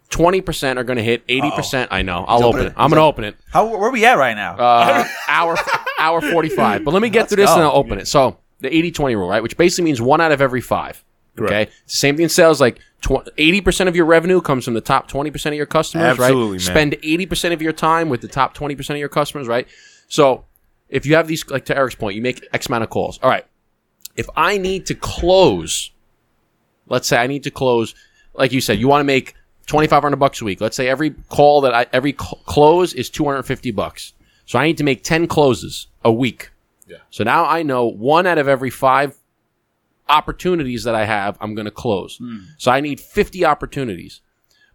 20% are going to hit 80%. I know. I'll open it. I'm going to open it. How, where are we at right now? Uh, hour hour 45. But let me get Let's through this go. and I'll open it. So the 80-20 rule, right? Which basically means one out of every five. Okay. Same thing in sales. Like 80% of your revenue comes from the top 20% of your customers, Absolutely, right? man. Spend 80% of your time with the top 20% of your customers, right? So if you have these, like to Eric's point, you make X amount of calls. All right. If I need to close, let's say I need to close, like you said, you want to make 2500 bucks a week. Let's say every call that I, every cl- close is 250 bucks. So I need to make 10 closes a week. Yeah. So now I know one out of every five opportunities that I have, I'm going to close. Hmm. So I need 50 opportunities.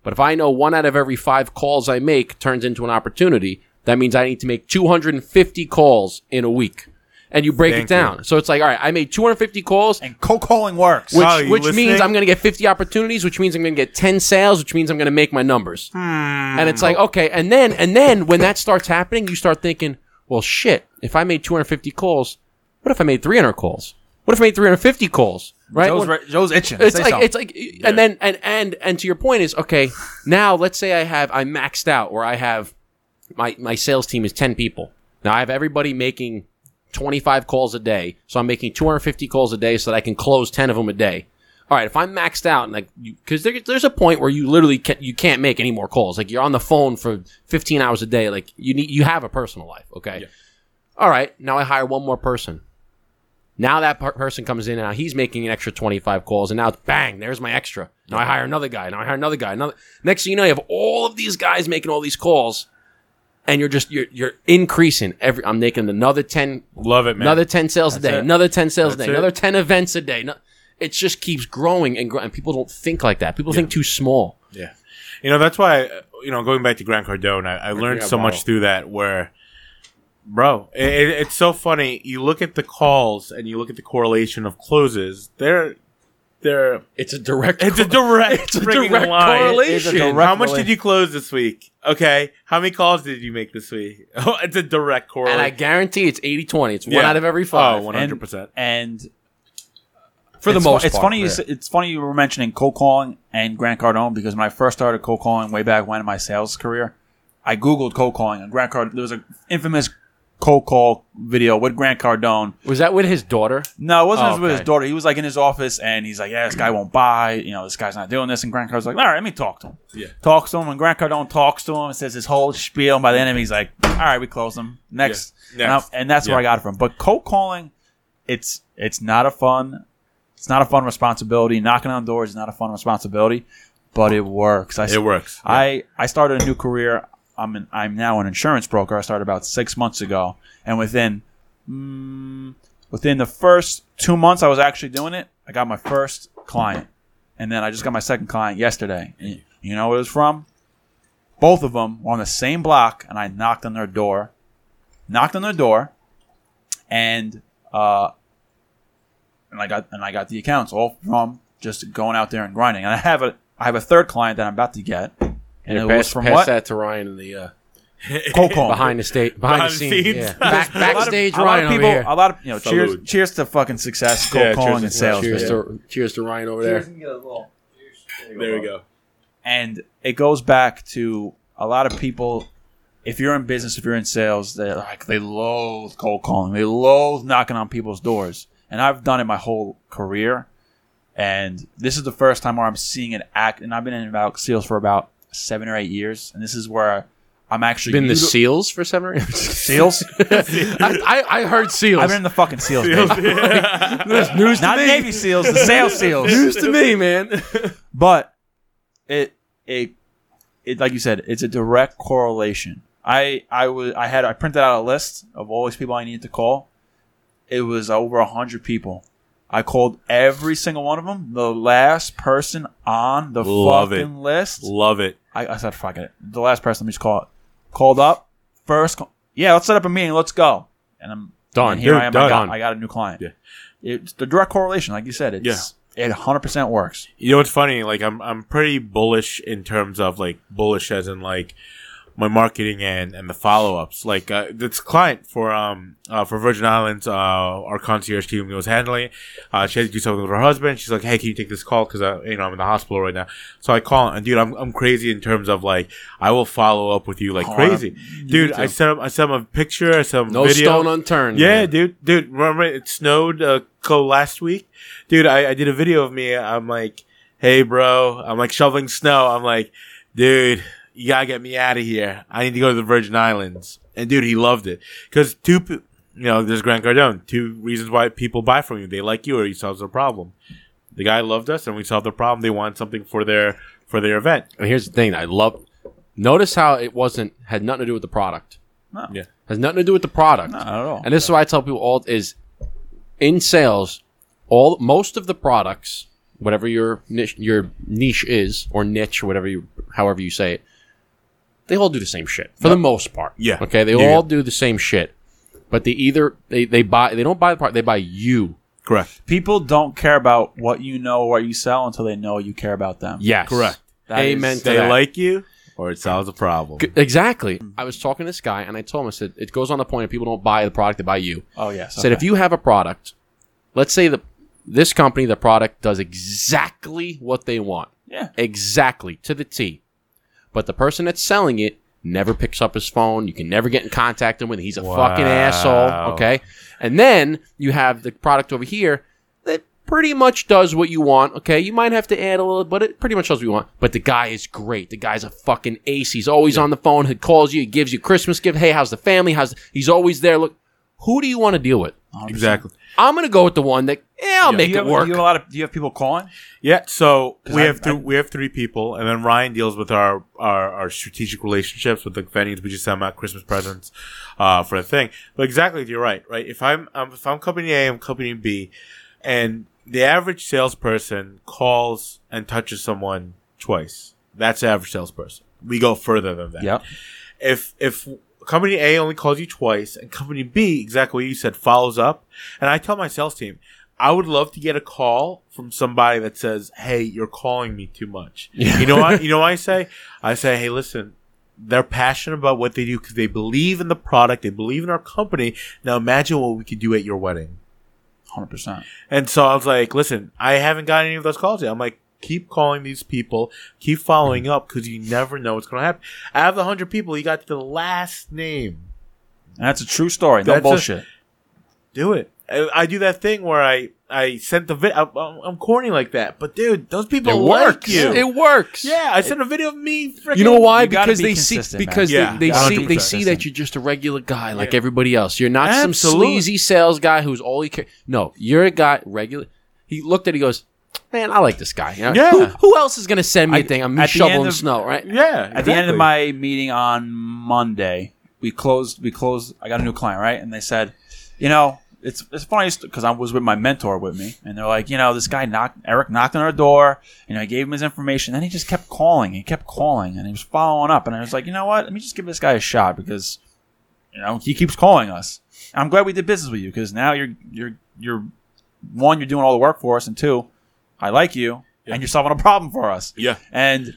But if I know one out of every five calls I make turns into an opportunity, that means I need to make 250 calls in a week. And you break Thank it down. So it's like, all right, I made 250 calls, and cold calling works. which, Oh, which listening? means I'm going to get 50 opportunities, which means I'm going to get 10 sales, which means I'm going to make my numbers. Hmm. And it's like, okay, and then and then when that starts happening, you start thinking, well, shit, if I made 250 calls, what if I made 300 calls? What if I made 350 calls? Right? Joe's, What- Joe's itching. it's Say like something. it's like and then and and and to your point is okay now let's say i have i'm maxed out or i have my my sales team is 10 people now i have everybody making 25 calls a day so i'm making 250 calls a day so that i can close 10 of them a day all right if i'm maxed out and like because there, there's a point where you literally can't you can't make any more calls like you're on the phone for 15 hours a day like you need you have a personal life okay all right now i hire one more person now that per- person comes in and now he's making an extra 25 calls and now it's bang, there's my extra. Now I hire another guy. Now I hire another guy. Another next thing you know, you have all of these guys making all these calls and you're just you're you're increasing every I'm making another 10 Love it, man. another 10 sales a day, it. another 10 sales a That's day, it. another 10 events a day. No, it just keeps growing and growing. And people don't think like that. People think too small. Yeah. You know, that's why, uh, you know, going back to Grant Cardone, I, I learned so much through that where, bro, it, it- it's so funny. You look at the calls and you look at the correlation of closes. They're, they're, It's a direct it's a direct, It's a direct line. correlation. It's a direct How much did you close this week? Okay. How many calls did you make this week? Oh, it's a direct correlation. and I guarantee it's 80-20. It's one out of every Oh, five. 100%. and for the it's, most fu- it's part. funny. You, Yeah. s- it's funny you were mentioning cold calling and Grant Cardone because when I first started cold calling way back when in my sales career, I googled cold calling and Grant Cardone. There was an infamous cold call video with Grant Cardone. Was that with his daughter? No, it wasn't Oh, with his daughter. He was like in his office and he's like, "Yeah, this guy won't buy. You know, this guy's not doing this." And Grant Cardone's like, "All right, let me talk to him." Yeah. talks to him, and Grant Cardone talks to him and says his whole spiel. And by the end of it, he's like, "All right, we close him next." Yeah. And, I- Next. and that's where I got it from. But cold calling, it's it's not a fun, it's not a fun responsibility. Knocking on doors is not a fun responsibility, but it works. I, It works. I I started a new career. I'm an, I'm now an insurance broker. I started about six months ago, and within mm, within the first two months I was actually doing it, I got my first client, and then I just got my second client yesterday. And you know what it was from? Both of them were on the same block, and I knocked on their door, knocked on their door, and uh, and I got and I got the accounts all from just going out there and grinding. And I have a I have a third client that I'm about to get, and Yeah, it pass, was from pass what? that to Ryan in the uh, Cold calling. behind the state, behind, Behind the the scenes. scenes. Yeah. Back, A lot of- backstage, a lot Ryan of people, over here. a lot of you know, cheers, Salute. cheers to fucking success, cold Yeah, cheers calling to- and sales. cheers man. to cheers to Ryan over there. There we go. and it goes back to a lot of people. If you're in business, if you're in sales, they like they loathe cold calling. They loathe knocking on people's doors. And I've done it my whole career. And this is the first time where I'm seeing it act. And I've been in about sales for about seven or eight years. And this is where I'm actually Been the util- seals for seven or seals. I, I, I heard seals. I've been in the fucking seals. baby. That's news to Not me. Navy SEAls, the sales SEAls. News to me, man. But it it it like you said, it's a direct correlation. I I was I had I printed out a list of all these people I needed to call. It was over a hundred people. I called every single one of them. The last person on the Love fucking it. list. Love it. I, I said, "Fuck it." The last person, let me just call it. Called up first. Call, yeah, let's set up a meeting. Let's go. And I'm Done. And here Dude, I am. done. I got, I got a new client. Yeah. It's the direct correlation, like you said. It's it 100 percent works. You know what's funny? Like I'm I'm pretty bullish in terms of like bullish as in like my marketing and and the follow ups. Like uh, this client for um uh, for Virgin Islands, uh, our concierge team was handling. it. Uh, she had to do something with her husband. She's like, "Hey, can you take this call? Because you know I'm in the hospital right now." So I call and dude, I'm I'm crazy in terms of like I will follow up with you like Oh, crazy, I'm- dude. I sent him I sent him a picture. I sent him No video. stone unturned. Yeah, man. dude, dude. Remember it snowed uh, last week, dude. I, I did a video of me. I'm like, hey, bro. I'm like shoveling snow. I'm like, dude, you gotta get me out of here. I need to go to the Virgin Islands. And dude, he loved it because two, you know, there's Grant Cardone. Two reasons why people buy from you: they like you, or you solve their problem. The guy loved us, and we solved the problem. They want something for their for their event. And here's the thing: I love. Notice how it wasn't had nothing to do with the product. No, Yeah. Has nothing to do with the product. not at all. And this is why I tell people all is in sales, all most of the products, whatever your niche, your niche is or niche, or whatever you, however you say it, they all do the same shit for the most part. Yeah. Okay. They Yeah, all yeah. do the same shit, but they either they, they buy they don't buy the product they buy you. Correct. People don't care about what you know or what you sell until they know you care about them. Yes. Correct. That Amen is- to They that. like you, or it solves a problem. G- Exactly. I was talking to this guy and I told him I said it goes on the point of people don't buy the product they buy you. Oh yes. said if you have a product, let's say that this company, the product does exactly what they want, yeah. exactly to the T, but the person that's selling it never picks up his phone. You can never get in contact with him. He's a fucking asshole. Okay, and then you have the product over here that pretty much does what you want. Okay, you might have to add a little, but it pretty much does what you want. But the guy is great. The guy's a fucking ace. He's always on the phone. He calls you. He gives you Christmas gift. Hey, how's the family? How's he's always there. Look, who do you want to deal with? 100%. Exactly. I'm gonna go with the one that yeah, I'll Do make you it have, work. Do you have a lot of? Do you have people calling? Yeah, So we I- have th- I- we have three people, and then Ryan deals with our our, our strategic relationships with the venues. We just send them out Christmas presents uh, for the thing. But exactly, you're right. Right, if I'm um, if I'm company A, I'm company B, and the average salesperson calls and touches someone twice. That's the average salesperson. We go further than that. Yeah. If if company A only calls you twice, and company B, exactly what you said, follows up, and I tell my sales team, I would love to get a call from somebody that says, "Hey, you're calling me too much." You know what? You know what I say? I say, "Hey, listen." They're passionate about what they do because they believe in the product. They believe in our company. Now imagine what we could do at your wedding. Hundred percent. And so I was like, listen, I haven't got any of those calls yet. I'm like, keep calling these people, keep following up because you never know what's going to happen. Out of the 100 people, you got the last name. That's a true story. No That's a- bullshit. Do it. I, I do that thing where I, I sent the video. I'm, I'm corny like that. But dude, those people it like works. you. It works. yeah, I sent a video of me. Frickin- You know why? You Because be they see consistent, man. because Yeah, they, they see they see that you're just a regular guy like Yeah. everybody else. You're not some sleazy sales guy who's all he cares. No, you're a guy regular. He looked at. it, He goes, "Man, I like this guy. You know? Yeah. Who, who else is gonna send me a I- thing? I'm at shoveling of- snow, right? Yeah. At the end of my meeting on Monday, we closed. We closed. I got a new client, right? And they said, you know, it's it's funny because I was with my mentor with me, and they're like, you know, this guy knocked Eric knocked on our door. You know, I gave him his information. Then he just kept calling. He kept calling, and he was following up. And I was like, you know what? Let me just give this guy a shot because, you know, he keeps calling us. I'm glad we did business with you because now you're you're you're one, you're doing all the work for us, and two, I like you, Yeah. and you're solving a problem for us. Yeah. And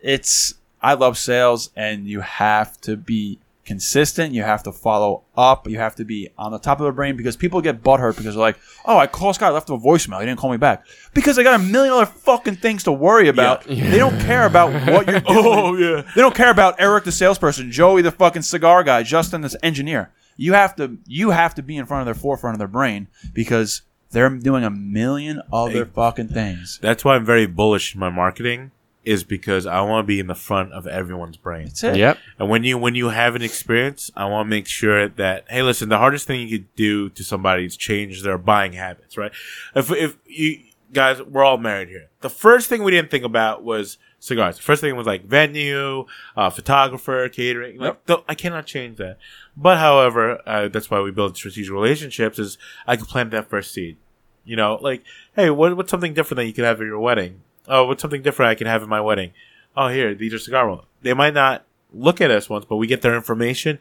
it's I love sales and you have to be consistent, you have to follow up, you have to be on the top of their brain because people get butthurt because they're like, Oh, I called Scott, left him a voicemail, he didn't call me back. Because they got a million other fucking things to worry about. Yeah. They don't care about what you're oh, doing. Oh, yeah. They don't care about Eric the salesperson, Joey the fucking cigar guy, Justin the engineer. You have to you have to be in front of their forefront of their brain because they're doing a million other Hey. fucking things. That's why I'm very bullish in my marketing is because I want to be in the front of everyone's brain. That's it. Yep. And when you when you have an experience, I want to make sure that hey, listen, the hardest thing you could do to somebody is change their buying habits, right? If if you guys, we're all married here. The first thing we didn't think about was cigars. The first thing was like venue, uh, photographer, catering. Like th- I cannot change that. But however, uh, that's why we build strategic relationships. Is I can plant that first seed. You know, like hey, what, what's something different that you could have at your wedding? Oh, what's something different I can have at my wedding? Oh, here, these are cigar rolls. They might not look at us once, but we get their information.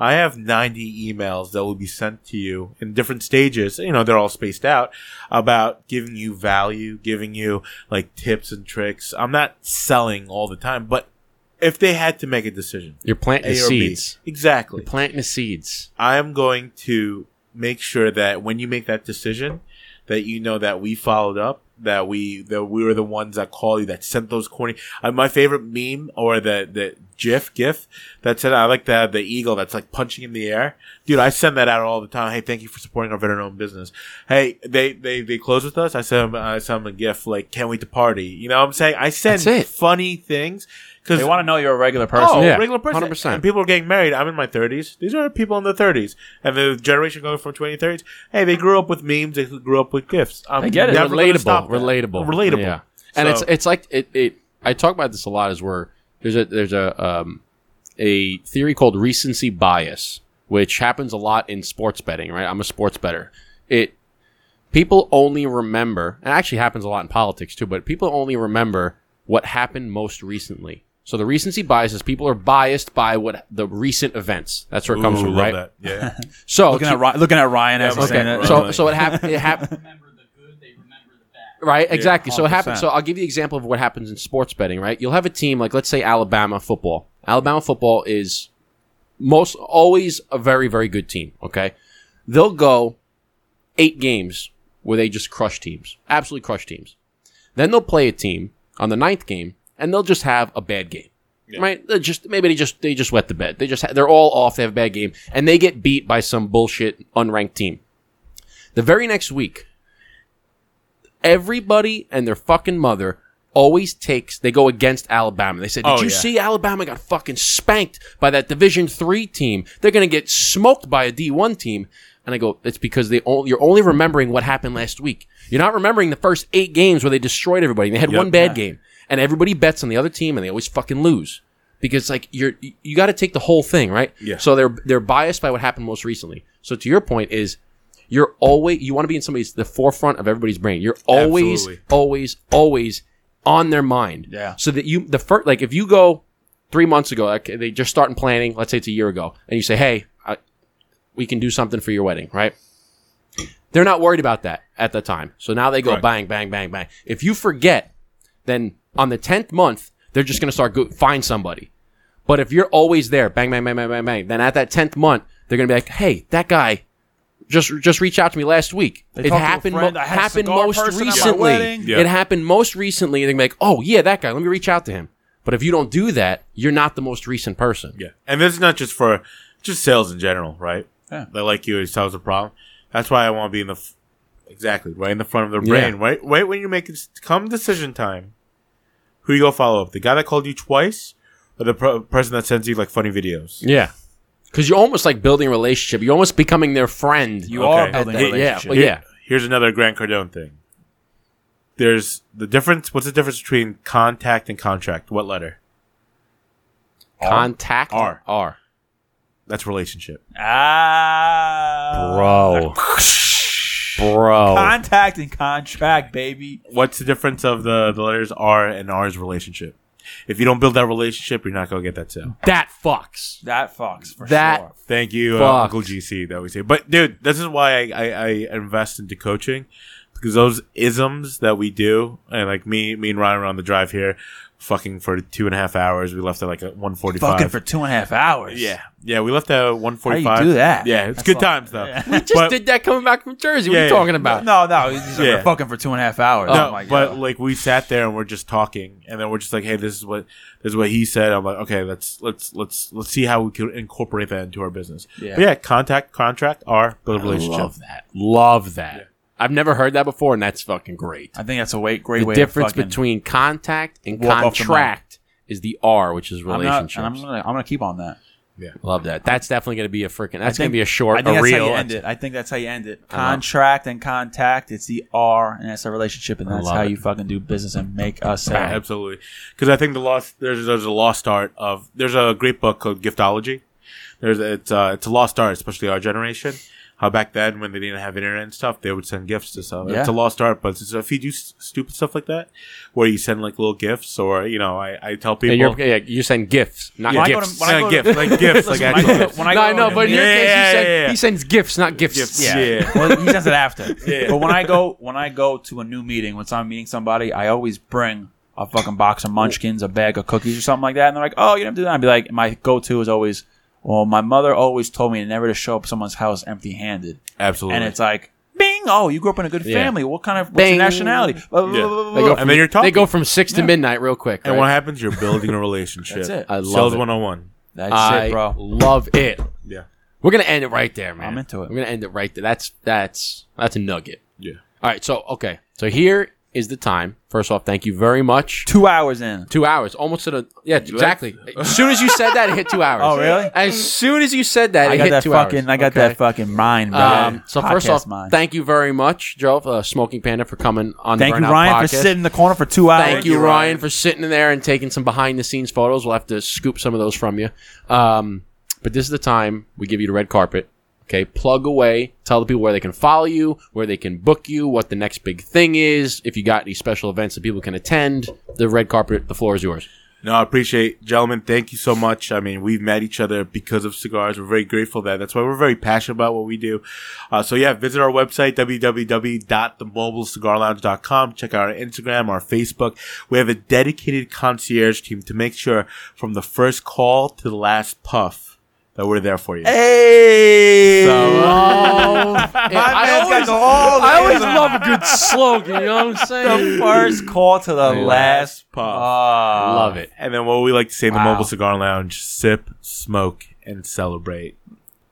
I have 90 emails that will be sent to you in different stages. You know, they're all spaced out about giving you value, giving you like tips and tricks. I'm not selling all the time, but if they had to make a decision, You're planting A the seeds. exactly. You're planting the seeds. I am going to make sure that when you make that decision, that you know that we followed up, that we that we were the ones that called you, that sent those corny. Uh, my favorite meme or the the GIF GIF that said I like the the eagle that's like punching in the air, dude. I send that out all the time. Hey, thank you for supporting our veteran-owned business. Hey, they they they close with us. I send them I send them a GIF like can't wait to party. You know what I'm saying? I send funny things because They want to know you're a regular person. Oh, Yeah, regular person. 100%. And people are getting married. I'm in my 30s. These are people in their 30s. And the generation going from 20 30s, hey, they grew up with memes. They grew up with GIFs. I'm I get it. never gonna relatable, stop that. relatable, Relatable. Yeah, and it's it's like it, it. I talk about this a lot. Is where there's a there's a um a theory called recency bias, which happens a lot in sports betting. Right, I'm a sports better. It people only remember, and it actually happens a lot in politics too. But people only remember what happened most recently. So the recency bias is people are biased by what the recent events. That's where it comes Ooh, from, love right? that. Yeah. So Looking to- at Ryan, looking at Ryan as he's okay. saying it. so so it happened. It happened. remember the good, they remember the bad. Right, exactly. so it 100%. happens. So I'll give you the example of what happens in sports betting. Right, you'll have a team like let's say Alabama football. Alabama football is most always a very very good team. Okay, they'll go eight games where they just crush teams, absolutely crush teams. Then they'll play a team on the ninth game, and they'll just have a bad game. Right? They just maybe they just they just wet the bed. They just ha- they're all off. They have a bad game, and they get beat by some bullshit unranked team. The very next week, everybody and their fucking mother always takes they go against Alabama. They said, "Did Oh, you yeah. see Alabama got fucking spanked by that Division 3 team? They're going to get smoked by a D1 team." And I go, "It's because they only, you're only remembering what happened last week. You're not remembering the first 8 games where they destroyed everybody. They had Yep. one bad game and everybody bets on the other team and they always fucking lose." Because like you're you- you got to take the whole thing, right? Yeah. So they're they're biased by what happened most recently. So to your point is you're always you want to be in somebody's the forefront of everybody's brain. You're always Absolutely. always always on their mind. Yeah. So that you the first like if you go three months ago, like they just starting planning. Let's say it's a year ago, and you say, "Hey, I, we can do something for your wedding," right? They're not worried about that at the time. So now they go Correct. bang, bang, bang, bang. If you forget, then on the tenth month, they're just gonna start go- find somebody. But if you're always there, bang, bang, bang, bang, bang, bang, then at that tenth month, they're gonna be like, "Hey, that guy." Just, just reach out to me last week. They it talked to a happened. friend. Mo- I had a happened most person at my recently. Yeah. It happened most recently. And They're gonna like, "Oh yeah, that guy. Let me reach out to him." But if you don't do that, you're not the most recent person. Yeah, and this is not just for just sales in general, right? Yeah. They like you, it solves a problem. That's why I want to be in the f- exactly right in the front of their brain. Yeah. Right, right when you make it come decision time. Who you go follow up? The guy that called you twice, or the pro- person that sends you like funny videos? Yeah. Because you're almost like building a relationship. You're almost becoming their friend. You Okay. are building a Yeah, relationship. well, yeah. Here's another Grant Cardone thing. There's the difference. What's the difference between contact and contract? What letter? Contact R. R. That's relationship. Ah, Bro. Bro. Contact and contract, baby. What's the difference of the, the letters R and R's relationship? If you don't build that relationship, you're not gonna get that sale. that fucks. That fucks for That- sure. Thank you, uh, Fuck. Uncle GC. That we say, but dude, this is why I, I, I invest into coaching because those isms that we do, and like me, me and Ryan were on the drive here, fucking for two and a half hours. We left at like at one forty Fucking for two and a half hours. yeah, yeah, we left at one forty How do you do that? Yeah, it's That's good times though. Yeah. We just But- did that coming back from Jersey. what are you yeah. talking about? No, no, these are Yeah. fucking for two and a half hours. No, Oh my but God. like we sat there and we're just talking, and then we're just like, "Hey, this is what this is what he said." I'm like, "Okay, let's let's let's let's see how we can incorporate that into our business." Yeah. But yeah, contact, contract, our build relationship. love that. Love that. I've never heard that before, and that's fucking great. I think that's a way, great The way. difference to fucking, between contact and walk off the contract is the R, which is I'm not, relationships. and I'm gonna, I'm gonna keep on that. Yeah. Love that. That's definitely going to be a freaking. That's I going to be a short, I think a that's reel. how you end it. I think that's how you end it. Contract and contact. It's the R, and that's a relationship, and that's love how it. you fucking do business and make us Yeah, sad. absolutely. Because I think the lost there's there's a lost art of there's a great book called Giftology. There's it's uh it's a lost art, especially our generation. How back then when they didn't have internet and stuff, they would send gifts to stuff. Yeah. It's a lost art, but it's, if you do s- stupid stuff like that, where you send like little gifts, or you know, I, I tell people, And you're, yeah, you're saying gifts, not When I go gifts. to- when I go to- gift, like gifts, like Listen, when I actual gifts. when I no, I know, but in your Yeah, case, yeah, he, said, yeah, yeah. he sends gifts, not gifts. Gifts. Yeah. Yeah. well, he does it after. Yeah. But when I go when I go to a new meeting, when I'm meeting somebody, I always bring a fucking box of munchkins, a bag of cookies, or something like that. And they're like, "Oh, you don't do that." I'd be like, my go-to is always, "Well, my mother always told me never to show up someone's house empty-handed." Absolutely. And it's like, "Bing! Oh, you grew up in a good Yeah. family. What kind of what's Bing. your nationality?" Blah, blah, Yeah. blah, blah, They blah. go And then you're talking. They go from six to midnight real quick. and right? what happens? You're building a relationship. That's it. I love Sales it. 101. That's I it, bro. love it. Yeah. We're gonna end it right there, man. I'm into it. We're gonna end it right there. That's that's that's a nugget. Yeah. All right, so okay, so here is the time. First off, thank you very much. Two hours in. Two hours, almost to the yeah, exactly. As soon as you said that, it hit two hours. Oh, really? As soon as you said that, I it got hit that two fucking. hours. I got Okay? that fucking mind, bro. Um, so first off, mind. thank you very much, Joe, uh, Smoking Panda, for coming on. Thank the you, Burn Down Ryan, for sitting in the corner for two hours. Thank you, you, Ryan, Ryan. for sitting in there and taking some behind the scenes photos. We'll have to scoop some of those from you. Um, but this is the time we give you the red carpet. Okay, plug away. Tell the people where they can follow you, where they can book you, what the next big thing is. If you got any special events that people can attend, the red carpet, the floor is yours. No, I appreciate, gentlemen. Thank you so much. I mean, we've met each other because of cigars. We're very grateful that. That's why we're very passionate about what we do. Uh, so yeah, visit our website www.themobilecigarlounge.com. Check out our Instagram, our Facebook. We have a dedicated concierge team to make sure from the first call to the last puff that we're there for you. Hey. So, uh, Oh, man's I always, I always love a good slogan. You know what I'm saying? the first call to the last puff. Ah. Love it. And then what we like to say in the Wow. Mobile Cigar Lounge, sip, smoke, and celebrate.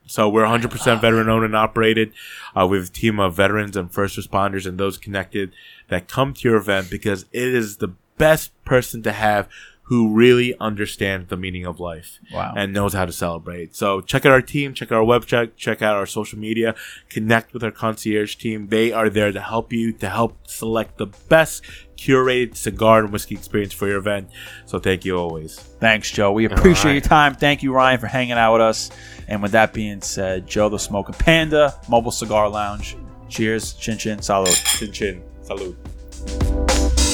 So we're 100% veteran owned and operated. Uh, we have a team of veterans and first responders and those connected that come to your event because it is the best person to have who really understands the meaning of life Wow. and knows how to celebrate. So check out our team, check out our website, check out our social media, connect with our concierge team. They are there to help you, to help select the best curated cigar and whiskey experience for your event. So thank you always. Thanks, Joe. We appreciate right. your time. Thank you, Ryan, for hanging out with us. And with that being said, Joe the Smoking Panda, Mobile Cigar Lounge. Cheers. Chin chin. Salud. Chin chin. Salud.